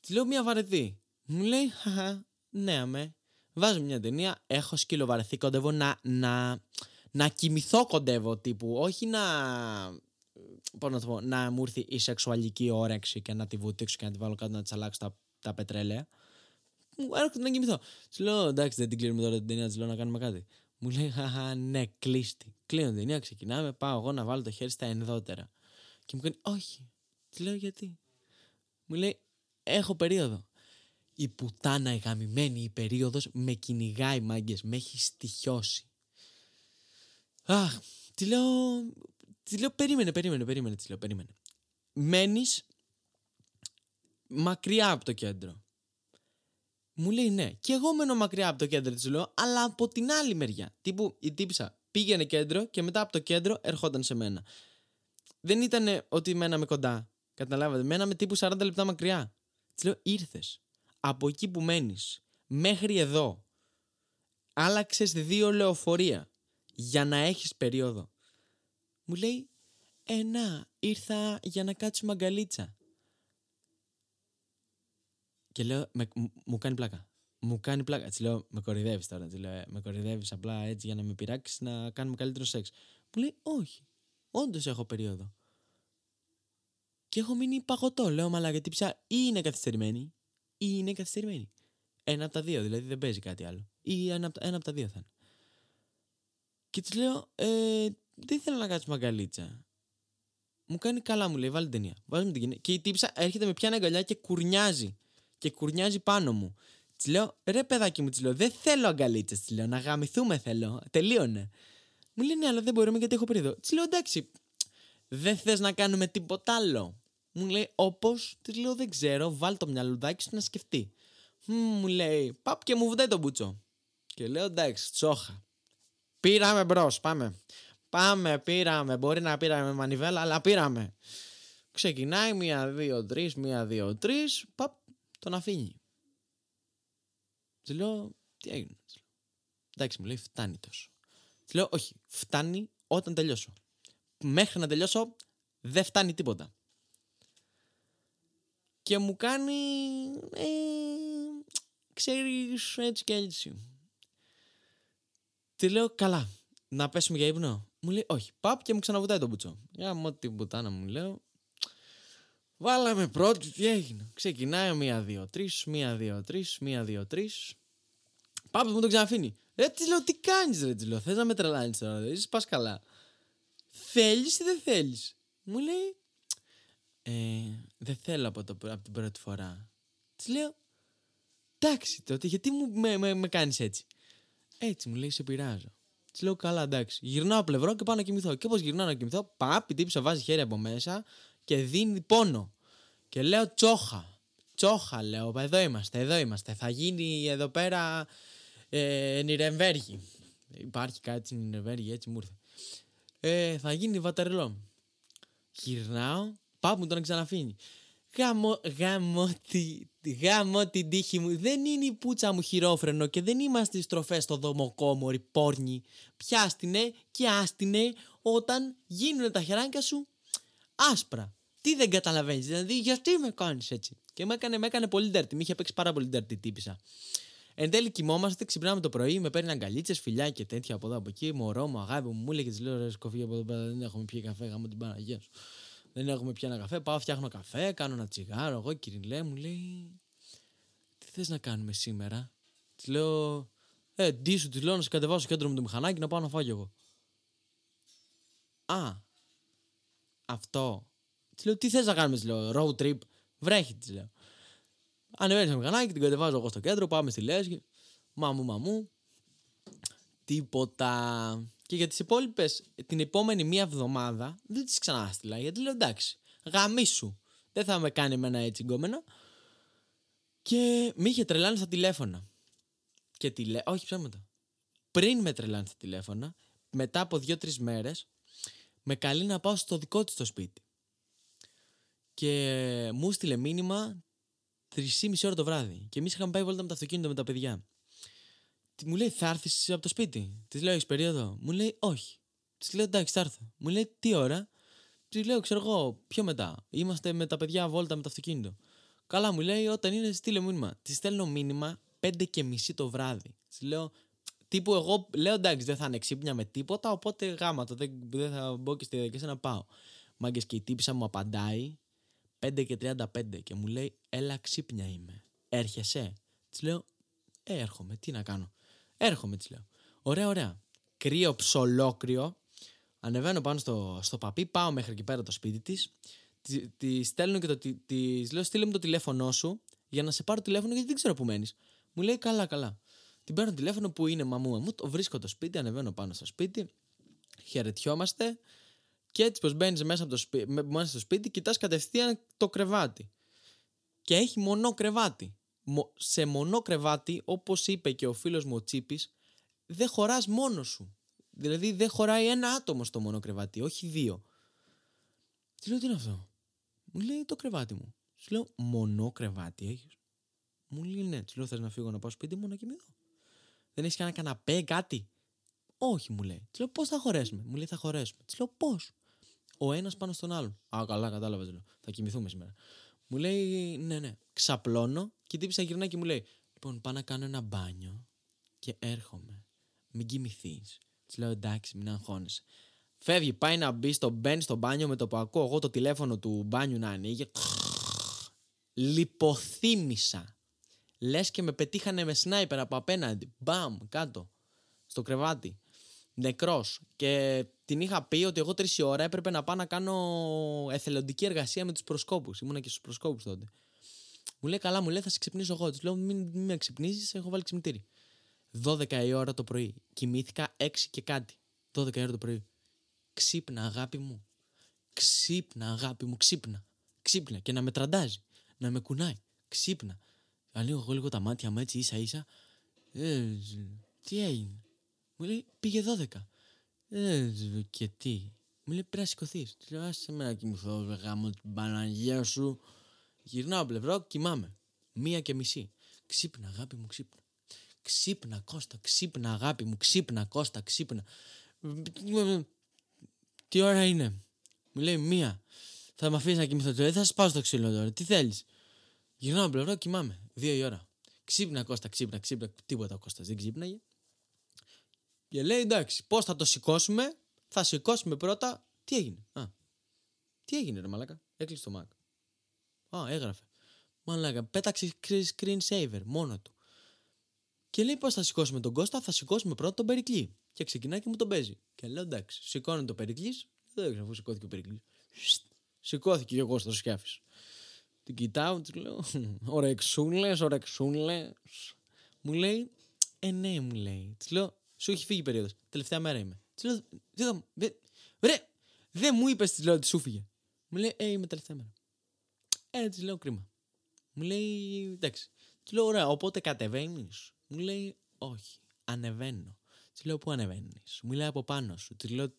Της λέω μια βαρετή. Μου λέει, χαχα, ναι, αμέ. Βάζω μια ταινία, έχω σκύλο βαρεθεί, κοντεύω να, να, να κοιμηθώ κοντεύω τύπου, όχι να, πώς να το πω, να μου έρθει η σεξουαλική όρεξη και να τη βουτήξω και να τη βάλω κάτω να της αλλάξω τα, τα πετρέλαια. Μου έρχεται να κοιμηθώ. Της λέω, εντάξει, δεν την κλείνουμε τώρα την ταινία, της λέω να κάνουμε κάτι. Μου λέει, χαχα, ναι, κλείστη. Κλείνω την ταινία, ξεκινάμε, πάω εγώ να βάλω το χέρι στα ενδότερα. Και μου κάνει, όχι, Τη λέω γιατί; Μου λέει, έχω περίοδο. Η πουτάνα η γαμημένη η περίοδος με κυνηγάει μάγκες, με έχει στοιχιώσει. Αχ, τη λέω, τη λέω περίμενε, περίμενε, περίμενε, τη λέω, περίμενε. Μένεις μακριά από το κέντρο. Μου λέει ναι. Και εγώ μένω μακριά από το κέντρο, της λέω, αλλά από την άλλη μεριά. Τύπου η τύπησα πήγαινε κέντρο και μετά από το κέντρο ερχόταν σε μένα. Δεν ήταν ότι μέναμε κοντά. Καταλάβατε. Μέναμε τύπου 40 λεπτά μακριά. Της λέω, ήρθες. Από εκεί που μένεις μέχρι εδώ. Άλλαξες δύο λεωφορεία για να έχεις περίοδο. Μου λέει, Ε, να, ήρθα για να κάτσουμε αγκαλίτσα. Και λέω, με, μου κάνει πλάκα. Μου κάνει πλάκα. Της λέω, με κορυδεύεις τώρα. Της λέω, «Ε, με κορυδεύεις απλά έτσι για να με πειράξεις να κάνουμε καλύτερο σεξ. Μου λέει, Όχι. Όντως έχω περίοδο. Και έχω μείνει παγωτό. Λέω μαλά γιατί πια ή είναι καθυστερημένη ή είναι καθυστερημένη. Ένα από τα δύο, δηλαδή δεν παίζει κάτι άλλο. Ή ένα από, ένα από τα δύο θα είναι. Και της λέω, ε, δεν ήθελα να κάτσουμε αγκαλίτσα. Μου κάνει καλά, μου λέει, βάλει την ταινία. Βάζουμε την ταινία. Και η τύψα έρχεται με πιάνει αγκαλιά και κουρνιάζει. Και κουρνιάζει πάνω μου. Της λέω, ρε παιδάκι μου, της λέω, δεν θέλω αγκαλίτσα. Της λέω, να γαμηθούμε θέλω. Τελείωνε. Μου λέει, ναι, αλλά δεν μπορούμε γιατί έχω περίοδο. Της λέω, εντάξει, δεν θες να κάνουμε τίποτα άλλο. Μου λέει, όπως, της λέω, δεν ξέρω, βάλ το μυαλουδάκι σου να σκεφτεί. μου λέει, παπ και μου βδέ το μπουτσό. Και λέω, εντάξει, τσόχα. Πήραμε μπρος, πάμε. Πάμε, πήραμε. Μπορεί να πήραμε μανιβέλα, αλλά πήραμε. Ξεκινάει μία, δύο, τρεις, μία, δύο, τρεις. Παπ, τον αφήνει. Της λέω, τι έγινε. Εντάξει, μου λέει, φτάνει τόσο. Της λέω, όχι, φτάνει όταν τελειώσω. Μέχρι να τελειώσω, δεν φτάνει τίποτα και μου κάνει ε, ξέρεις έτσι και έτσι τη λέω καλά να πέσουμε για ύπνο μου λέει όχι παπ και μου ξαναβουτάει το μπουτσό για μου την πουτάνα μου λέω Βάλαμε πρώτη, τι έγινε. Ξεκινάει μία, δύο, τρεις, μία, δύο, τρεις, μία, δύο, τρεις. Πάπα μου το ξαναφύνει. Ε, τι λέω, τι κάνεις, ρε, τι λέω. Θες να με τρελάνεις τώρα, είσαι πας καλά. Θέλεις ή δεν θέλεις. Μου λέει, ε, δεν θέλω από, το, από την πρώτη φορά. Της λέω, εντάξει τότε, γιατί μου, με, με, με κάνεις έτσι; Έτσι μου λέει, σε πειράζω. Της λέω, καλά, εντάξει. Γυρνάω πλευρό και πάω να κοιμηθώ. Και όπως γυρνάω να κοιμηθώ, πάπη τύψα βάζει χέρι από μέσα και δίνει πόνο. Και λέω, τσόχα. Τσόχα, λέω, εδώ είμαστε, εδώ είμαστε. Θα γίνει εδώ πέρα ε, Νιρεμβέργη. Υπάρχει κάτι στην Νιρεμβέργη, έτσι μου ήρθε. Ε, θα γίνει βατερλό. Γυρνάω Πάπου μου τον ξαναφύνει. Γάμο, γάμο, τη, γάμο την τύχη μου. Δεν είναι η πούτσα μου χειρόφρενο και δεν είμαστε στροφές στο δομοκόμορι πόρνη. Πιάστηνε και άστηνε όταν γίνουν τα χεράνια σου άσπρα. Τι δεν καταλαβαίνεις, δηλαδή, γιατί με κάνεις έτσι. Και με έκανε, με έκανε πολύ dirty. Με είχε παίξει πάρα πολύ dirty η τύπησα. Εν τέλει κοιμόμαστε, ξυπνάμε το πρωί, με παίρνει αγκαλίτσες, φιλιά και τέτοια από εδώ από εκεί. Μωρό μου, αγάπη μου, μου έλεγε τη λέω ρε σκοφή από εδώ πέρα, δεν έχουμε πιει καφέ, γάμο την Παναγία σου. Δεν έχουμε πια ένα καφέ, πάω φτιάχνω καφέ, κάνω ένα τσιγάρο. Εγώ κυριλέ μου λέει, τι θες να κάνουμε σήμερα; Της λέω, ε, ντύσου, της λέω να σε κατεβάσω στο κέντρο με το μηχανάκι να πάω να φάγω εγώ. Α, αυτό. Της λέω, τι θες να κάνουμε, της λέω, road trip. Βρέχει, της λέω. Ανεβαίνεις στο μηχανάκι, την κατεβάζω εγώ στο κέντρο, πάμε στη Λέσχη. Μαμού, μαμού. Τίποτα. Και για τις υπόλοιπες, την επόμενη μία εβδομάδα δεν τις ξανάστηλα. Γιατί λέω εντάξει, γαμίσου. Δεν θα με κάνει εμένα έτσι γκόμενα. Και με είχε τρελάνει στα τηλέφωνα. Και τηλε... Όχι ψέματα. Πριν με τρελάνει στα τηλέφωνα, μετά από δύο-τρεις μέρες, με καλεί να πάω στο δικό της το σπίτι. Και μου στείλε μήνυμα 3,5 ώρα το βράδυ. Και εμείς είχαμε πάει βόλτα με το αυτοκίνητο με τα παιδιά. Τι- Μου λέει, θα έρθεις από το σπίτι; Της λέω, έχεις περίοδο; Μου λέει, όχι. Της λέω, εντάξει, θα έρθω. Μου λέει, τι ώρα; Της λέω, ξέρω εγώ, πιο μετά. Είμαστε με τα παιδιά βόλτα με το αυτοκίνητο. Καλά, μου λέει, όταν είναι, στείλε μήνυμα. Της στέλνω μήνυμα 5 και μισή το βράδυ. Της λέω, τύπου εγώ λέω, εντάξει, δεν θα είναι ξύπνια με τίποτα, οπότε γάμα το. Δεν, δεν θα μπω και στη διαδικασία να πάω. Μάγκες και η τύπησα μου απαντάει 5 και 35 και μου λέει, έλα ξύπνια είμαι. Έρχεσαι; Της λέω, ε, έρχομαι, τι να κάνω; Έρχομαι, τη λέω. Ωραία, ωραία. Κρύο, ψολόκρυο. Ανεβαίνω πάνω στο, στο παπί, πάω μέχρι εκεί πέρα το σπίτι της. Τη, τη στέλνω και το. Τη, της λέω, στείλε μου το τηλέφωνό σου για να σε πάρω τηλέφωνο γιατί δεν ξέρω που μένεις. Μου λέει, καλά, καλά. Την παίρνω τηλέφωνο που είναι μαμού μου. Το βρίσκω το σπίτι, ανεβαίνω πάνω στο σπίτι. Χαιρετιόμαστε. Και έτσι πως μπαίνεις μέσα, από το σπί- με- μέσα στο σπίτι, κοιτάς κατευθείαν το κρεβάτι. Και έχει μονό κρεβάτι. Μο- σε μονό κρεβάτι, όπως είπε και ο φίλος μου ο Τσίπης, δεν χωράς μόνος σου. Δηλαδή δεν χωράει ένα άτομο στο μονό κρεβάτι, όχι δύο. Τι λέω, τι είναι αυτό; Μου λέει το κρεβάτι μου. Σου λέω, μονό κρεβάτι έχεις; Μου λέει ναι. Του λέω, θες να φύγω να πάω σπίτι μου να κοιμηθώ; Δεν έχεις κανένα καναπέ, κάτι; Όχι, μου λέει. Τη λέω, πώς θα χωρέσουμε; Μου λέει, θα χωρέσουμε. Τη λέω, πώς; Ο ένας πάνω στον άλλον. Α, καλά, κατάλαβες. Λέω. Θα κοιμηθούμε σήμερα. Μου λέει, ναι, ναι. Ξαπλώνω και η τύπησα γυρνάει και μου λέει, Λοιπόν, πάω να κάνω ένα μπάνιο και έρχομαι. Μην κοιμηθείς. Της λέω, εντάξει, μην αγχώνεσαι. Φεύγει, πάει να μπει στο μπαίνει στο μπάνιο με το που ακούω εγώ το τηλέφωνο του μπάνιου να ανοίγει. Λιποθύμησα. Λες και με πετύχανε με σνάιπερ από απέναντι. Μπαμ, κάτω. Στο κρεβάτι. Νεκρός. Και την είχα πει ότι εγώ τρεις η ώρα έπρεπε να πάω να κάνω εθελοντική εργασία με τους προσκόπους. Ήμουνα και στους προσκόπους τότε. Μου λέει καλά, μου λέει θα σε ξυπνήσω εγώ. Της λέω μην, μην με ξυπνήσεις, έχω βάλει ξυπνητήρι. 12 η ώρα το πρωί. Κοιμήθηκα 6 και κάτι. 12 η ώρα το πρωί. Ξύπνα, αγάπη μου. Ξύπνα, αγάπη μου, ξύπνα. Ξύπνα και να με τραντάζει. Να με κουνάει. Ξύπνα. Ανοίγω εγώ λίγο τα μάτια μου έτσι ίσα ίσα. Ε, τι έγινε. Μου λέει πήγε 12. Ε, και τι. Μου λέει πρέπει να σηκωθείς. Του λέω άσε με να κοιμηθώ, ρε γάμο την Παναγία σου. Γυρνάω πλευρό, κοιμάμαι. Μία και μισή. Ξύπνα, αγάπη μου, ξύπνα. Ξύπνα, Κώστα, ξύπνα, αγάπη μου, ξύπνα, Κώστα, ξύπνα. Τι ώρα είναι; Μου λέει μία. Θα με αφήσεις να κοιμηθώ τώρα; Δεν θα σπάω στο ξύλο τώρα. Τι θέλεις; Γυρνάω πλευρό, κοιμάμαι. Δύο η ώρα. Ξύπνα, Κώστα, ξύπνα, ξύπνα. Τίποτα ο Κώστας δεν ξύπναγε. Και λέει εντάξει, πώς θα το σηκώσουμε; Θα σηκώσουμε πρώτα. Τι έγινε; Α, τι έγινε, ρε Μαλάκα; Έκλεισε το Mac. Α, έγραφε. Μαλάκα, πέταξε screen saver μόνο του. Και λέει πώς θα σηκώσουμε τον Κώστα, θα σηκώσουμε πρώτα τον Περικλή. Και ξεκινάει και μου τον παίζει. Και λέω εντάξει, σηκώνει το Περικλή. Δεν ξέρω αφού σηκώθηκε ο Περικλής. Σηκώθηκε και ο Κώστας Σκιάφης. Την κοιτάω, της λέω, ωρεξούλες, ωρεξούλες. Μου λέει, ε ναι, μου λέει. Της λέω, σου έχει φύγει η περίοδος. Τελευταία μέρα είμαι. Της λέω, «Τι θα μου- δε- ρε, δεν μου είπες, της λέω, ότι σου φύγε. Μου λέει, ε, είμαι τελευταία μέρα. Ε, της λέω, κρίμα. Μου λέει, εντάξει. Της λέω, ωραία, οπότε κατεβαίνεις. Μου λέει, όχι, ανεβαίνω. Της λέω, πού ανεβαίνεις. Μου λέει, από πάνω σου. Της λέω,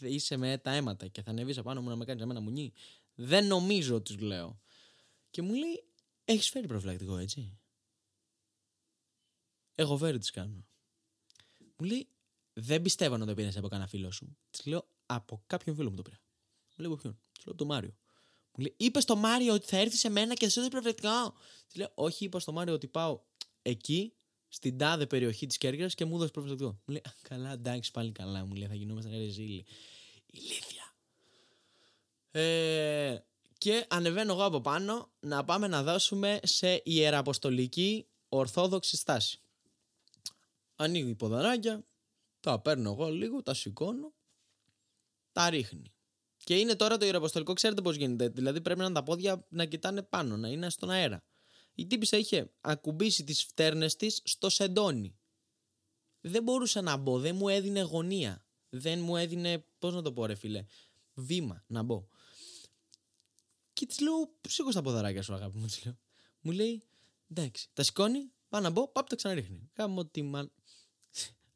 είσαι με τα αίματα και θα ανεβείς απάνω μου να με κάνεις εμένα μουνί. Δεν νομίζω, της λέω. Και μου λέει, έχεις φέρει προφυλακτικό, έτσι. Εγώ φέρει της κάνω. Μου λέει, δεν πιστεύω να το πήρες από κανένα φίλο σου. Της λέω, από κάποιον φίλο μου το πήρα. Μου λέει, από ποιον. Της λέω, από τον Μάριο. Μου λέει, είπες στο Μάριο ότι θα έρθεις σε μένα και σε έδωσε προφητικό. Τη λέω, Όχι, είπα στο Μάριο ότι πάω εκεί, στην τάδε περιοχή της Κέρκυρας και μου έδωσε προφητικό. Μου λέει, «Α, Καλά, εντάξει, πάλι καλά. Μου λέει, Θα γινόμαστε ρεζίλοι. Ηλίθεια. Ε, και ανεβαίνω εγώ από πάνω να πάμε να δώσουμε σε ιεραποστολική ορθόδοξη στάση. Ανοίγει ποδαράκια, τα παίρνω εγώ λίγο, τα σηκώνω, τα ρίχνει. Και είναι τώρα το ιεραποστολικό, ξέρετε πώς γίνεται. Δηλαδή πρέπει να είναι τα πόδια να κοιτάνε πάνω, να είναι στον αέρα. Η τύπησα είχε ακουμπήσει τις φτέρνες της στο σεντόνι. Δεν μπορούσα να μπω, δεν μου έδινε γωνία. Δεν μου έδινε, πώς να το πω, ρε φίλε, βήμα να μπω. Και της λέω, σήκω στα ποδαράκια σου, αγάπη μου. Της λέω. Μου λέει, εντάξει, τα σηκώνει, πάω να μπω, πάπ τα ξαναρίχνει. Κάμω τη μα.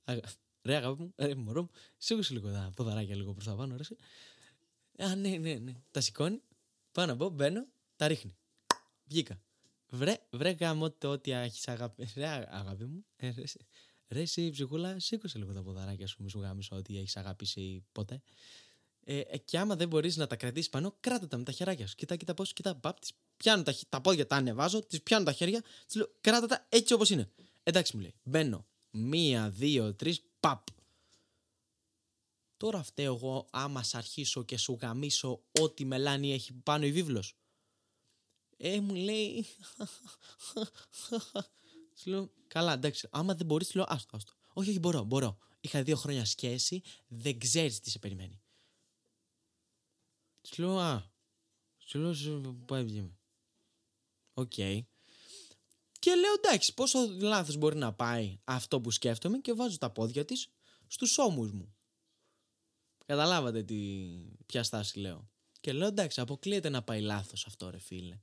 Αγα- Ρε, αγάπη μου, ρε, μωρό μου, σήκωσε λίγο τα ποδαράκια λίγο προς τα πάνω, ρε. Εσύ. Α, ναι, ναι, ναι. Τα σηκώνει, πάω να μπω, μπαίνω, τα ρίχνει. Βγήκα. Βρε, βρε γάμο το ότι έχεις αγάπη. Ρε, α- αγάπη μου, ε, ρε, εσύ- ρε, εσύ ψυχούλα, σήκωσε λίγο τα ποδαράκια σου, μη σου γάμισω ότι έχεις αγαπήσει ποτέ. Ε, ε, και άμα δεν μπορείς να τα κρατήσεις πάνω, κράτα τα με τα χεράκια σου. Κοιτά, κοιτά πώς, κοιτά. Παπ, τις πιάνω τα, χ- τα πόδια, τα ανεβάζω, τις πιάνω τα χέρια, τη λέω κράτα τα έτσι όπως είναι. Εντάξει, μου λέει. Μπαίνω. Μία, δύο, τρεις, παπ. Τώρα φταίω εγώ άμα σ' αρχίσω και σου γαμίσω ό,τι μελάνι έχει πάνω η βίβλος. Ε, μου λέει. Της λέω, καλά, εντάξει. Άμα δεν μπορείς, λέω, άστο, άστο. Όχι, όχι, μπορώ, μπορώ. Είχα δύο χρόνια σχέση, δεν ξέρεις τι σε περιμένει. Τη λέω, α. Τη λέω, «Σε- πάει βγήμε. Οκ. Και λέω, εντάξει, πόσο λάθος μπορεί να πάει αυτό που σκέφτομαι και βάζω τα πόδια της στους ώμους μου. Καταλάβατε τι, ποια στάση λέω. Και λέω, εντάξει, αποκλείεται να πάει λάθος αυτό, ρε φίλε.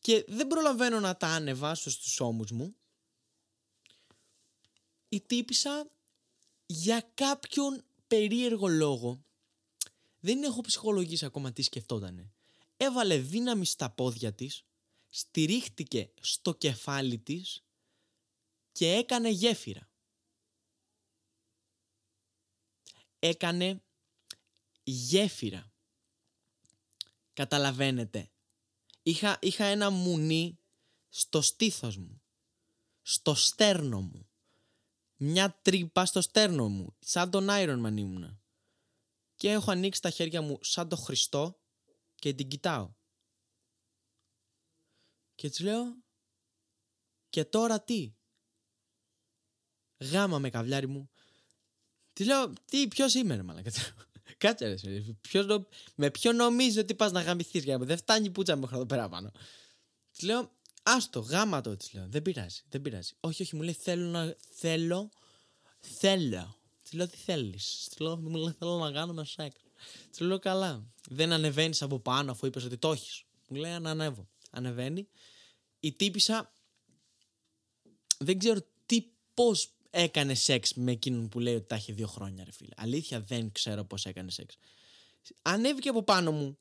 Και δεν προλαβαίνω να τα ανεβάσω στους ώμους μου. Η τύπισσα για κάποιον περίεργο λόγο δεν έχω ψυχολογήσει ακόμα τι σκεφτότανε. Έβαλε δύναμη στα πόδια της, στηρίχτηκε στο κεφάλι της και έκανε γέφυρα. Έκανε γέφυρα. Καταλαβαίνετε. Είχα, είχα ένα μουνί στο στήθος μου, στο στέρνο μου. Μια τρύπα στο στέρνο μου, σαν τον Iron Man ήμουνα και έχω ανοίξει τα χέρια μου σαν το Χριστό και την κοιτάω. Και της λέω και τώρα τι; Γάμα με καβλιάρι μου. Της λέω τι ποιος είμαι ρε μαλάκα. Κάτσε ρε εσύ, ποιος νο- με ποιο νομίζει ότι πας να γαμηθείς για δεν φτάνει η πουτσα μέχρι εδώ πέρα πάνω. Της λέω άστο γάμα το της λέω δεν πειράζει δεν πειράζει. Όχι όχι μου λέει θέλω να θέλω θέλω. Της λέω τι θέλεις. Της λέω, μου λέει θέλω να κάνουμε σεξ. Της λέω καλά. Δεν ανεβαίνεις από πάνω αφού είπες ότι το έχεις. Μου λέει να ανέβω. Ανεβαίνει. Η τύπησα δεν ξέρω τι πώς έκανε σεξ με εκείνον που λέει ότι τα έχει δύο χρόνια ρε φίλε. Αλήθεια δεν ξέρω πώς έκανε σεξ. Ανέβηκε από πάνω μου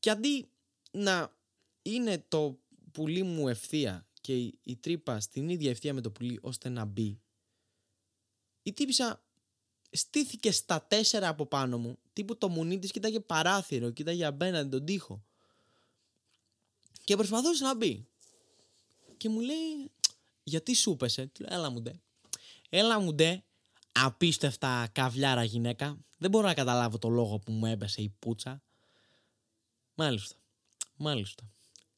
και αντί να είναι το πουλί μου ευθεία και η, η τρύπα στην ίδια ευθεία με το πουλί ώστε να μπει η τύπησα στήθηκε στα τέσσερα από πάνω μου τύπου το μουνί της κοίταγε παράθυρο κοίταγε απέναντι τον τοίχο και προσπαθούσε να μπει και μου λέει γιατί σου πέσε Του λέω, έλα μου ντε έλα μου ντε απίστευτα καβλιάρα γυναίκα δεν μπορώ να καταλάβω το λόγο που μου έπεσε η πουτσα μάλιστα μάλιστα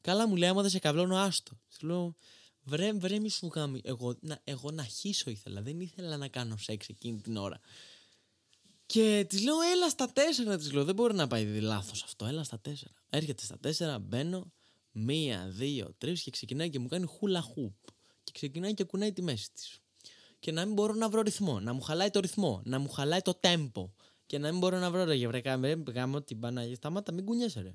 καλά μου λέει άμα δεν σε καβλώνω άστο Του λέω βρε βρε μη σου γάμι εγώ να, εγώ να χύσω ήθελα δεν ήθελα να κάνω σεξ εκείνη την ώρα και της λέω, έλα στα τέσσερα. Της λέω, δεν μπορεί να πάει λάθος αυτό. Έλα στα τέσσερα. Έρχεται στα τέσσερα, μπαίνω. Μία, δύο, τρεις και ξεκινάει και μου κάνει χούλα χουπ. Και ξεκινάει και κουνάει τη μέση της. Και να μην μπορώ να βρω ρυθμό. Να μου χαλάει το ρυθμό. Να μου χαλάει το tempo. Και να μην μπορώ να βρω ρε γευρέκα. Με γάμο την Παναγία. Σταμάτα, μην κουνιέσαι ρε.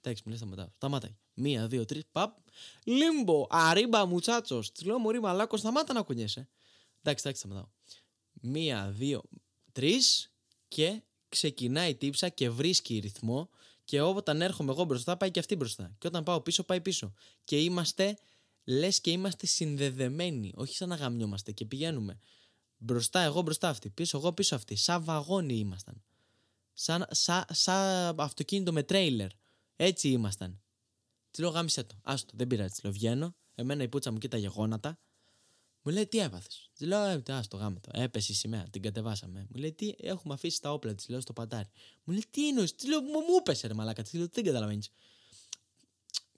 Εντάξει, μου λέει σταματάω. Σταμάτα. Μία, δύο, τρεις, παπ. Λίμπο, αρίμπα μουτσάτσος. Τη λέω, Μωρή μαλάκος, σταμάτα να κουνιέσαι. Εντάξει, εντάξει, σταματάω. Μία, δύο, τρεις και ξεκινάει η τύψα και βρίσκει ρυθμό και όταν έρχομαι εγώ μπροστά πάει και αυτή μπροστά και όταν πάω πίσω πάει πίσω και είμαστε λες και είμαστε συνδεδεμένοι όχι σαν να γαμιόμαστε και πηγαίνουμε μπροστά εγώ μπροστά αυτή πίσω εγώ πίσω αυτή σαν βαγόνι ήμασταν σαν, σαν, σαν αυτοκίνητο με τρέιλερ Έτσι ήμασταν. Τη λέω γάμισε το. Άστο, δεν πειράζει. Τη λέω βγαίνω. Εμένα η πούτσα μου κοίταγε γόνατα. Μου λέει τι έπαθε. Τη λέω ε, άστο γάμι το. Έπεσε η σημαία, την κατεβάσαμε. Μου λέει τι έχουμε αφήσει τα όπλα τη. Λέω στο παντάρι. Μου λέει τι εννοείς; Τη λέω μου, μου πέσε ρε μαλάκα. Τη λέω δεν καταλαβαίνεις.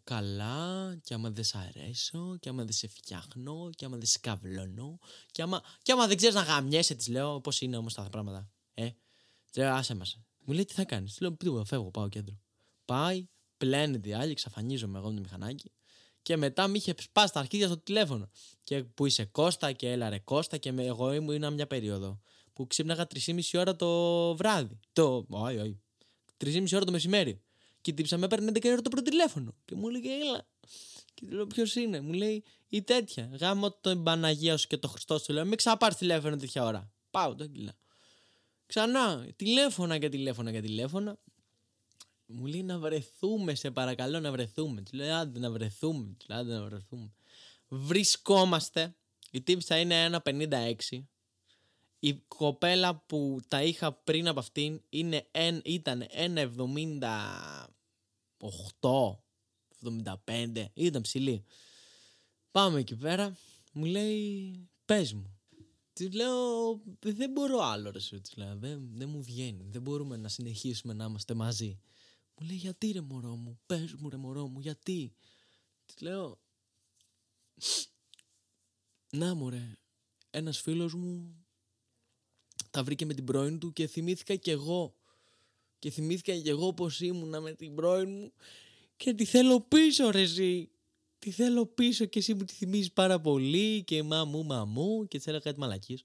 Καλά, και άμα δεν σ' αρέσω, και άμα δεν σε φτιάχνω, και άμα δεν σε καβλώνω, και άμα, και άμα δεν ξέρεις να γαμιέσαι, της λέω πώς είναι όμως τα πράγματα. Ε, τη λέω άσε μας. Μου λέει τι θα κάνεις; Τη λέω τι, φεύγω, πάω κέντρο. Πάει, πλένεται η άλλη, εξαφανίζομαι εγώ με το μηχανάκι. Και μετά με είχε σπάσει τα αρχίδια στο τηλέφωνο. Και που είσαι Κώστα και έλα ρε Κώστα και με, εγώ ήμουν μια περίοδο που ξύπναγα 3,5 ώρα το βράδυ. Το. Όχι, όχι. 3,5 ώρα το μεσημέρι. Και τύψα με παίρνει 11 ώρα το πρώτο τηλέφωνο. Και μου λέει έλα. Και του λέω ποιος είναι; Μου λέει η τέτοια. Γάμο τον Παναγία σου και το Χριστός σου. Λέω μην ξαναπάρεις τηλέφωνο τέτοια ώρα. Πάω το κιλά. Ξανά τηλέφωνα και τηλέφωνα και τηλέφωνα. Μου λέει να βρεθούμε, σε παρακαλώ να βρεθούμε. Του λέω άντε να βρεθούμε. Του λέω άντε να βρεθούμε. Βρισκόμαστε. Η τύψα είναι 1,56. Η κοπέλα που τα είχα πριν από αυτήν είναι, εν, ήταν 1,78, 75, ήταν ψηλή. Πάμε εκεί πέρα, μου λέει πες μου. Τη λέω δεν μπορώ άλλο ρε σου, λέω, δεν, δεν μου βγαίνει, δεν μπορούμε να συνεχίσουμε να είμαστε μαζί. Μου λέει γιατί ρε μωρό μου, πες μου ρε μωρό μου, γιατί. Της λέω να μωρέ, ένας φίλος μου τα βρήκε με την πρώην του και θυμήθηκα κι εγώ. Και θυμήθηκα κι εγώ πως ήμουνα με την πρώην μου και τη θέλω πίσω ρε εσύ. Τη θέλω πίσω και εσύ μου τη θυμίζεις πάρα πολύ και μαμού μαμού και της έλεγα κάτι μαλακίες.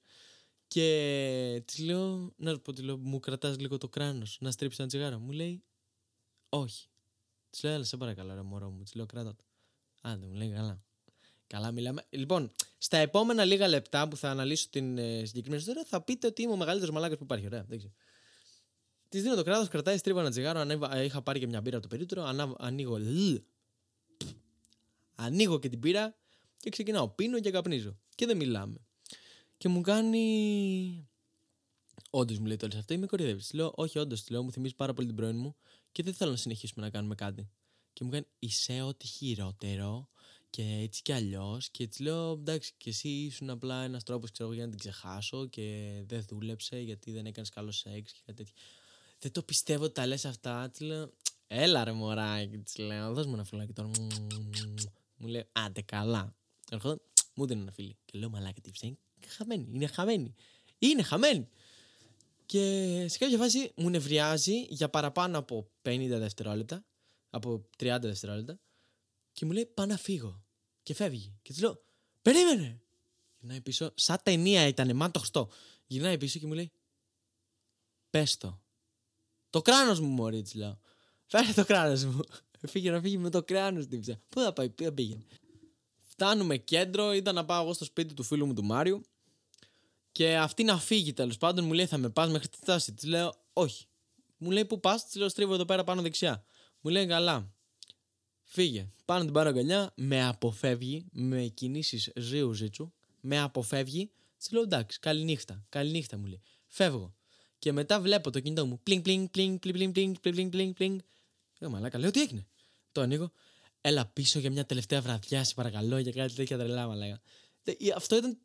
Και της λέω, να σου πω, της λέω, μου κρατάς λίγο το κράνος να στρίψεις ένα τσιγάρο. Μου λέει, όχι. Της λέω, έλα σε παρακαλώ ρε μωρό μου. Της λέω, κράτα το. Άντε, μου λέει, καλά. Καλά, μιλάμε. Λοιπόν, στα επόμενα λίγα λεπτά που θα αναλύσω την ε, συγκεκριμένη ιστορία, θα πείτε ότι είμαι ο μεγαλύτερος μαλάκας που υπάρχει. Ωραία, δεν ξέρω. Της δίνω το κράτος, κρατάει στρίβα ένα τσιγάρο. Ανέβα, ε, είχα πάρει και μια μπύρα από το περίπτερο. Ανά, ανοίγω. Λ, ανοίγω και την πύρα και ξεκινάω. Πίνω και καπνίζω. Και δεν μιλάμε. Και μου κάνει. Όντως μου λέει το αυτό, είμαι κορυδεύει. Λέω, Όχι, όντως, λέω, μου θυμίζει πάρα πολύ την πρώην μου και δεν θέλω να συνεχίσουμε να κάνουμε κάτι. Και μου κάνει, Είσαι ό,τι χειρότερο και έτσι κι αλλιώς. Και έτσι λέω, εντάξει, και εσύ ήσουν απλά ένας τρόπος για να την ξεχάσω και δεν δούλεψε γιατί δεν έκανες καλό σεξ και κάτι τέτοιο. Δεν το πιστεύω ότι τα λες αυτά. Της λέω, έλα ρε μωράκι, της λέω, δώσ' μου ένα φιλάκι τώρα. Μου λέει, άντε καλά. Ερχόταν, μου δίνει ένα φίλι. Και λέω, μαλάκι, τι είναι χαμένη. Είναι χαμένη. Είναι χαμένη. Και σε κάποια φάση μου νευριάζει για παραπάνω από 50 δευτερόλεπτα. Από 30 δευτερόλεπτα. Και μου λέει, πάω να φύγω και φεύγει. Και της λέω, Περίμενε! Γυρνάει πίσω, σαν ταινία ήταν, μαν το χρωστό. Γυρνάει πίσω και μου λέει, Πες το. Το κράνος μου, Μωρή, της λέω. Φέρε το κράνος μου. Φύγε να φύγει με το κράνος την ψά. Πού θα πάει, πού θα πήγαινε. Φτάνουμε κέντρο, ήταν να πάω εγώ στο σπίτι του φίλου μου του Μάριου. Και αυτή να φύγει τέλος πάντων, μου λέει θα με πας μέχρι τη στάση. Της λέω όχι. Μου λέει πού πας, της λέω στρίβω εδώ πέρα πάνω δεξιά. Μου λέει καλά. Φύγε. Πάνω την πάρω αγκαλιά, με αποφεύγει με κινήσεις ζύου ζήτσου, με αποφεύγει. Της λέω εντάξει, καληνύχτα. Καληνύχτα μου λέει. Φεύγω. Και μετά βλέπω το κινητό μου. Πλινγκ, πλινγκ, πλινγκ, πλινγκ, πλινγκ, πλινγκ, πλινγκ, πλινγκ. Λέω μαλάκα, λέω τι έγινε; Το ανοίγω. Έλα πίσω για μια τελευταία βραδιά, σε παρακαλώ, για κάτι τέτοια τρελά, μαλάκα. Αυτό ήταν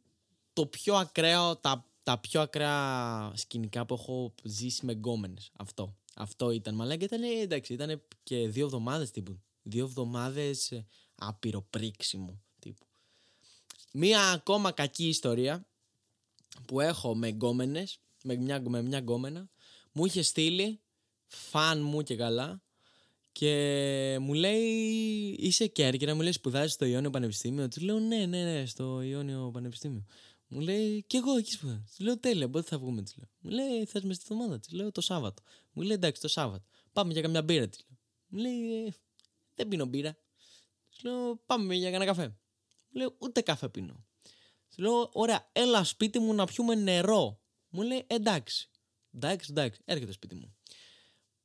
το πιο ακραίο, τα, τα πιο ακραία σκηνικά που έχω ζήσει με γκόμενες. Αυτό. Αυτό ήταν, μαλάκα. Ήταν, εντάξει, ήταν και δύο εβδομάδες τύπου δύο εβδομάδες ε, άπειρο πρίξιμο τύπου. Μία ακόμα κακή ιστορία που έχω με γκόμενες, με μια, με μια γκόμενα, μου είχε στείλει φαν μου και καλά και μου λέει είσαι Κέρκυρα, μου λέει σπουδάζεις στο Ιόνιο Πανεπιστήμιο. Του λέω ναι, ναι, ναι, στο Ιόνιο Πανεπιστήμιο. Μου λέει και εγώ εκεί σπουδάζω. Του λέω τέλεια, πότε θα βγούμε. Της λέω. Μου λέει θες μες στη εβδομάδα. Τη λέω το Σάββατο. Μου λέει εντάξει το Σάββατο. Πάμε για καμιά μπύρα. Της λέω. Μου λέει «Ε, δεν πίνω μπύρα. Του λέω, πάμε για ένα καφέ. Μου λέει, ούτε καφέ πίνω. Του λέω, ωραία, έλα σπίτι μου να πιούμε νερό. Μου λέει, εντάξει. Εντάξει, εντάξει, έρχεται σπίτι μου.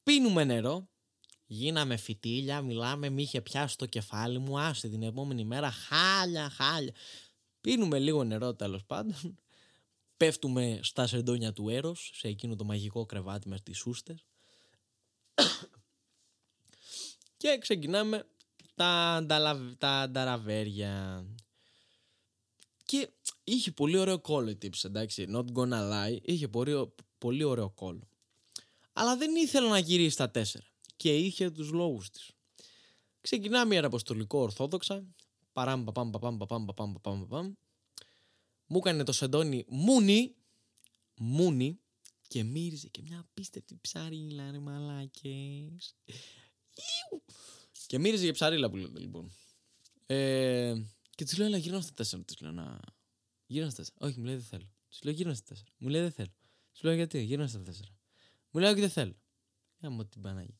Πίνουμε νερό. Γίναμε φυτίλια, μιλάμε, μη είχε πιάσει το κεφάλι μου. Άσε την επόμενη μέρα, χάλια, χάλια. Πίνουμε λίγο νερό τέλος πάντων. Πέφτουμε στα σεντόνια του έρος, σε εκείνο το μαγικό κρεβάτι με τις σούστες. Και ξεκινάμε τα, ανταλαβ- τα ανταραβέρια. Και είχε πολύ ωραίο κόλλο η τύψη, εντάξει. Not gonna lie. Είχε πολύ, πολύ ωραίο κόλλο. Αλλά δεν ήθελε να γυρίσει στα τέσσερα. Και είχε τους λόγους της. Ξεκινάμε ιεραποστολικό ορθόδοξα. Παράμ, παπάμ, παπάμ, παπάμ, παπάμ, παπάμ, παπάμ. Μου έκανε το σεντόνι μούνι. Μούνι. Και μύριζε και μια απίστευτη ψαρίλα, ρε μαλάκες. Ιου. Και μύριζε για ψαρίλα που λέτε, λοιπόν. Ε, και της λέω, έλα, γύρω στα τέσσερα. Της λέω, να. Γύρω στα τέσσερα. Όχι, μου λέει, δεν θέλω. Της λέω, γύρω στα τέσσερα. Μου λέει, δεν θέλω. Της λέω, γιατί, γύρω στα τέσσερα. Μου λέει, όχι, δεν θέλω. Για μου την Πανάγια.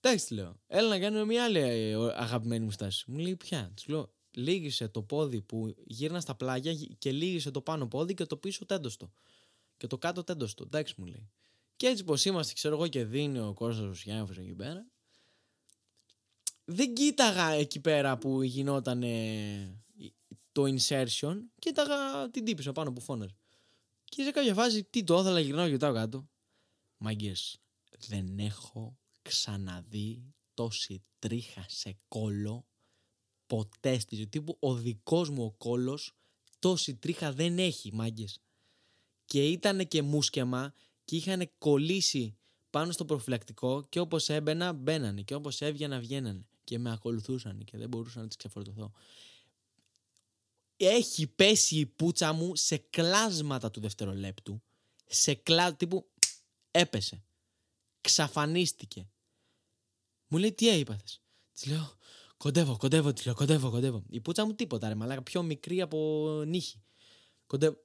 Εντάξει, της λέω. Έλα να κάνουμε μια άλλη ε, αγαπημένη μου στάση. Μου λέει, ποια. Της λέω, λίγησε το πόδι που γύρνα στα πλάγια και λίγησε το πάνω πόδι και το πίσω τέντοστο. Και το κάτω τέντοστο. Εντάξει, μου λέει. Και έτσι πως είμαστε, ξέρω εγώ, και δίνει ο Κώστας ο Σιάφος εκεί πέρα. Δεν κοίταγα εκεί πέρα που γινόταν ε, το insertion. Κοίταγα την τύπησα πάνω που φώναζε. Και σε κάποια φάση, τι το ήθελα, γυρνάω και κοιτάω κάτω. Μάγκες, δεν έχω ξαναδεί τόση τρίχα σε κόλλο ποτέ στη ζωή. Τύπου ο δικός μου ο κόλλος τόση τρίχα δεν έχει, μάγκες. Και ήταν και μουσκεμα και είχαν κολλήσει πάνω στο προφυλακτικό και όπως έμπαινα μπαίνανε και όπως έβγαινα βγαίνανε και με ακολουθούσαν και δεν μπορούσα να τις ξεφορτωθώ. Έχει πέσει η πούτσα μου σε κλάσματα του δευτερολέπτου. Σε κλάσματα τύπου έπεσε. Ξαφανίστηκε. Μου λέει τι έπαθες; Της λέω κοντεύω, κοντεύω, της λέω κοντεύω, κοντεύω. Η πούτσα μου τίποτα ρε μαλάκα, πιο μικρή από νύχη. Κοντεύω,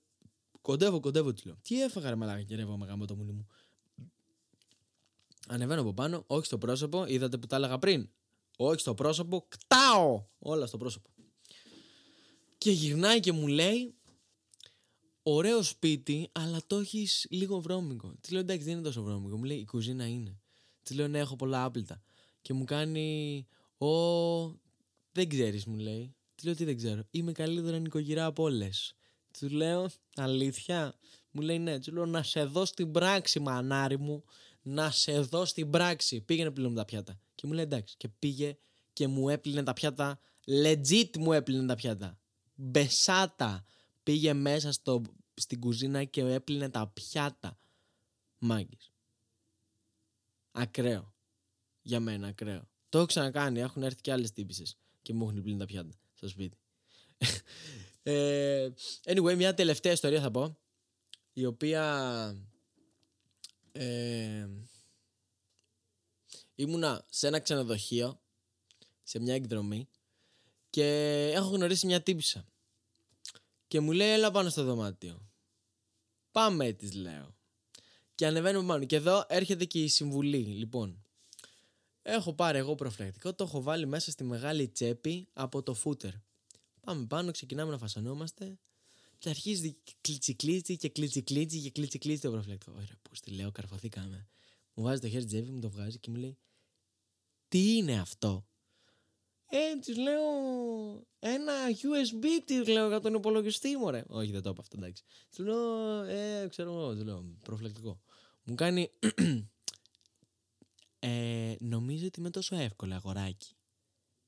κοντεύω, κοντεύω, της λέω. Τι έφαγα ρε μαλάκα και ρεύω με γάμο το μουνί μου. Ανεβαίνω από πάνω, όχι στο πρόσωπο, είδατε που τα έλεγα πριν. Όχι στο πρόσωπο, κτάω όλα στο πρόσωπο. Και γυρνάει και μου λέει, ωραίο σπίτι, αλλά το έχεις λίγο βρώμικο. Της λέω εντάξει, δεν είναι τόσο βρώμικο. Μου λέει η κουζίνα είναι. Της λέω ναι, έχω πολλά άπλυτα. Και μου κάνει, Ω, δεν ξέρεις, μου λέει. Της λέω τι δεν ξέρω. Είμαι καλύτερα νοικοκυρά από όλες. Του λέω, αλήθεια. Μου λέει ναι. Του λέω να σε δω στην πράξη, μανάρι μου. Να σε δω στην πράξη. Πήγαινε πλύνω τα πιάτα. Και μου λέει εντάξει. Και πήγε και μου έπλυνε τα πιάτα. Legit μου έπλυνε τα πιάτα. Μπεσάτα. Πήγε μέσα στο, στην κουζίνα και έπλυνε τα πιάτα. Μάγκες. Ακραίο. Για μένα, ακραίο. Το έχω ξανακάνει. Έχουν έρθει και άλλες τύπησες και μου έχουν πλύνει τα πιάτα στο σπίτι. ε, anyway, μια τελευταία ιστορία θα πω. Η οποία. Ε, ήμουνα σε ένα ξενοδοχείο σε μια εκδρομή και έχω γνωρίσει μια τύπησα. Και μου λέει έλα πάνω στο δωμάτιο πάμε της λέω. Και ανεβαίνουμε πάνω. Και εδώ έρχεται και η συμβουλή λοιπόν. Έχω πάρει εγώ προφυλακτικό το έχω βάλει μέσα στη μεγάλη τσέπη από το φούτερ πάμε πάνω ξεκινάμε να φασανόμαστε και αρχίζει κλίτσι κλίτσι και κλίτσι κλίτσι και κλίτσι κλίτσι το προφυλακτικό. Ωραία που στη λέω καρφωθήκαμε μου βάζει το χέρι στην τσέπη μου το βγάζει και μου λέει τι είναι αυτό; Ε, της λέω ένα USB, της λέω για τον υπολογιστή μου, ρε. Όχι, δεν το είπα αυτό, εντάξει. Της λέω, ε, ξέρω εγώ, της λέω, προφυλακτικό. Μου κάνει, ε, νομίζω ότι είμαι τόσο εύκολο, αγοράκι.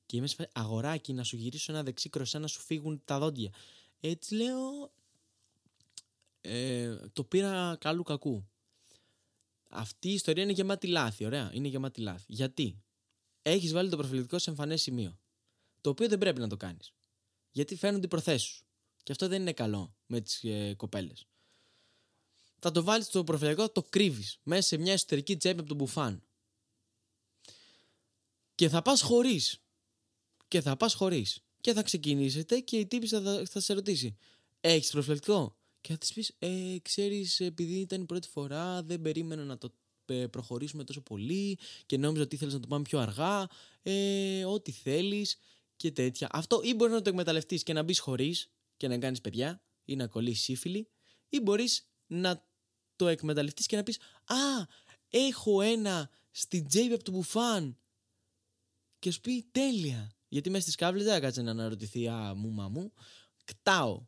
Και είμαι σε φάση, αγοράκι, να σου γυρίσω ένα δεξί κροσέ, να σου φύγουν τα δόντια. Ε, της λέω, ε, το πήρα καλού κακού. Αυτή η ιστορία είναι γεμάτη λάθη, ωραία. Είναι γεμάτη λάθη. Γιατί; Έχεις βάλει το προφυλακτικό σε εμφανές σημείο. Το οποίο δεν πρέπει να το κάνεις. Γιατί φαίνονται οι προθέσεις σου. Και αυτό δεν είναι καλό με τις ε, κοπέλες. Θα το βάλεις στο προφυλακτικό, το κρύβεις μέσα σε μια εσωτερική τσέπη από τον μπουφάν. Και θα πας χωρίς. Και θα πας χωρίς. Και θα ξεκινήσετε και η τύπη θα, θα σε ρωτήσει: Έχεις προφυλακτικό. Και θα της πεις: ε, Ξέρεις, επειδή ήταν η πρώτη φορά, δεν περίμενα να το ε, προχωρήσουμε τόσο πολύ και νόμιζα ότι ήθελες να το πάμε πιο αργά, ε, ό,τι θέλεις και τέτοια. Αυτό ή μπορείς να το εκμεταλλευτείς και να μπεις χωρίς και να κάνεις παιδιά ή να κολλήσεις σύφυλλη ή μπορείς να το εκμεταλλευτείς και να πεις «Α, έχω ένα στην τσέπη από το μπουφάν» και σου πει «Τέλεια». Γιατί μέσα στις κάβλες δεν θα κάτσε να αναρωτηθεί «Α, μου, μα μου». Κτάω.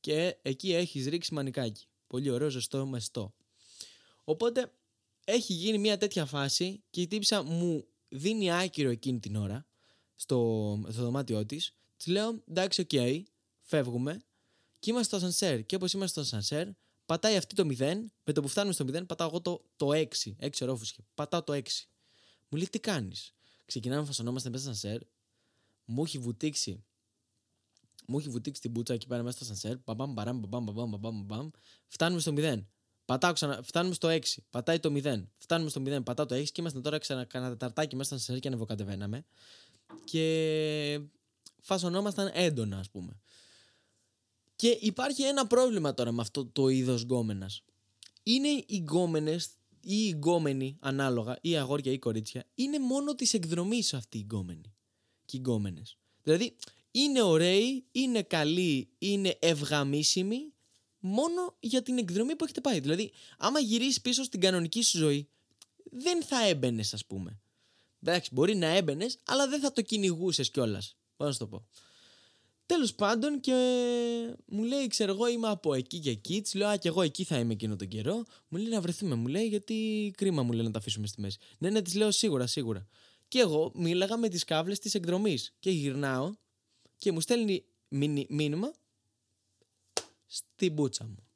Και εκεί έχεις ρίξει μανικάκι. Πολύ ωραίο, ζεστό, μεστό. Οπότε έχει γίνει μια τέτοια φάση και η τύπισσα μου δίνει άκυρο εκείνη την ώρα στο, στο δωμάτιό της. Της λέω εντάξει, οκ, φεύγουμε. Και είμαστε στο ασανσέρ. Και όπως είμαστε στο ασανσέρ, πατάει αυτή το 0. Με το που φτάνουμε στο 0, πατάω εγώ το, το 6. 6ου ορόφου. Πατάω το 6. Μου λέει τι κάνεις; Ξεκινάμε, φασωνόμαστε μέσα στο ασανσέρ. Μου έχει βουτήξει. Μου έχει βουτήξει την πουτσα εκεί πέρα μέσα στο σανσέρ. Μπαμπαμ, μπαραμ, μπαμπαμ, μπαμπαμ, μπαμπαμ, μπαμπαμ. Φτάνουμε στο 0. Πατάω ξανά, φτάνουμε στο 6. Πατάει το 0. Φτάνουμε στο 0. Πατάω το 6 και είμαστε τώρα ξανά κανένα τεταρτάκι μέσα στο σανσέρ και ανεβοκατεβαίναμε. Και φασωνόμασταν έντονα, ας πούμε. Και υπάρχει ένα πρόβλημα τώρα με αυτό το είδος γκόμενας. Είναι οι γκόμενες ή οι γκόμενοι, ανάλογα, ή αγόρια ή κορίτσια, είναι μόνο της εκδρομής αυτοί οι γκόμενοι και οι γκόμενες. Δηλαδή, είναι ωραίοι, είναι καλοί, είναι ευγαμίσιμοι μόνο για την εκδρομή που έχετε πάει. Δηλαδή, άμα γυρίσεις πίσω στην κανονική σου ζωή, δεν θα έμπαινες, ας πούμε. Εντάξει, μπορεί να έμπαινες, αλλά δεν θα το κυνηγούσες κιόλας. Πώς να σου το πω. Τέλος πάντων και μου λέει, ξέρω εγώ, είμαι από εκεί και εκεί. Της λέω, Α, και εγώ εκεί θα είμαι εκείνο τον καιρό. Μου λέει να βρεθούμε, μου λέει, γιατί κρίμα μου λέει να τα αφήσουμε στη μέση. Ναι, ναι, της λέω σίγουρα, σίγουρα. Και εγώ μίλαγα με τις κάβλες της εκδρομής. Και γυρνάω και μου στέλνει μήνυ- μήνυμα στην μπούτσα μου.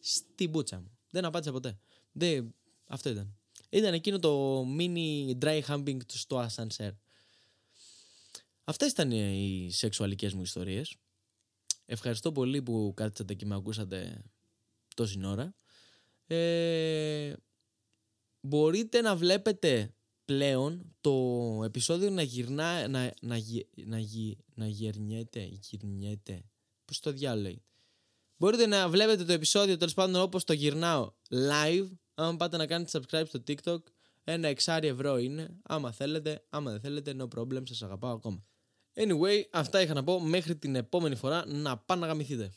Στην μπούτσα μου. Δεν απάντησα ποτέ. Δεν... Αυτό ήταν. Ήταν εκείνο το mini dry humping του στο ascensor. Αυτές ήταν οι σεξουαλικές μου ιστορίες. Ευχαριστώ πολύ που κάτσατε και με ακούσατε τόση ώρα. Ε, μπορείτε να βλέπετε πλέον το επεισόδιο να γυρνά, να, να, γε- να, γε- να γερνιέται, γυρνιέται, πώς το διάλογο λέει. Μπορείτε να βλέπετε το επεισόδιο τέλος πάντων όπως το γυρνάω live, άμα πάτε να κάνετε subscribe στο TikTok, ένα εξάρι ευρώ είναι, άμα θέλετε, άμα δεν θέλετε, no problem, σας αγαπάω ακόμα. Anyway, αυτά είχα να πω μέχρι την επόμενη φορά να πάνε να γαμηθείτε.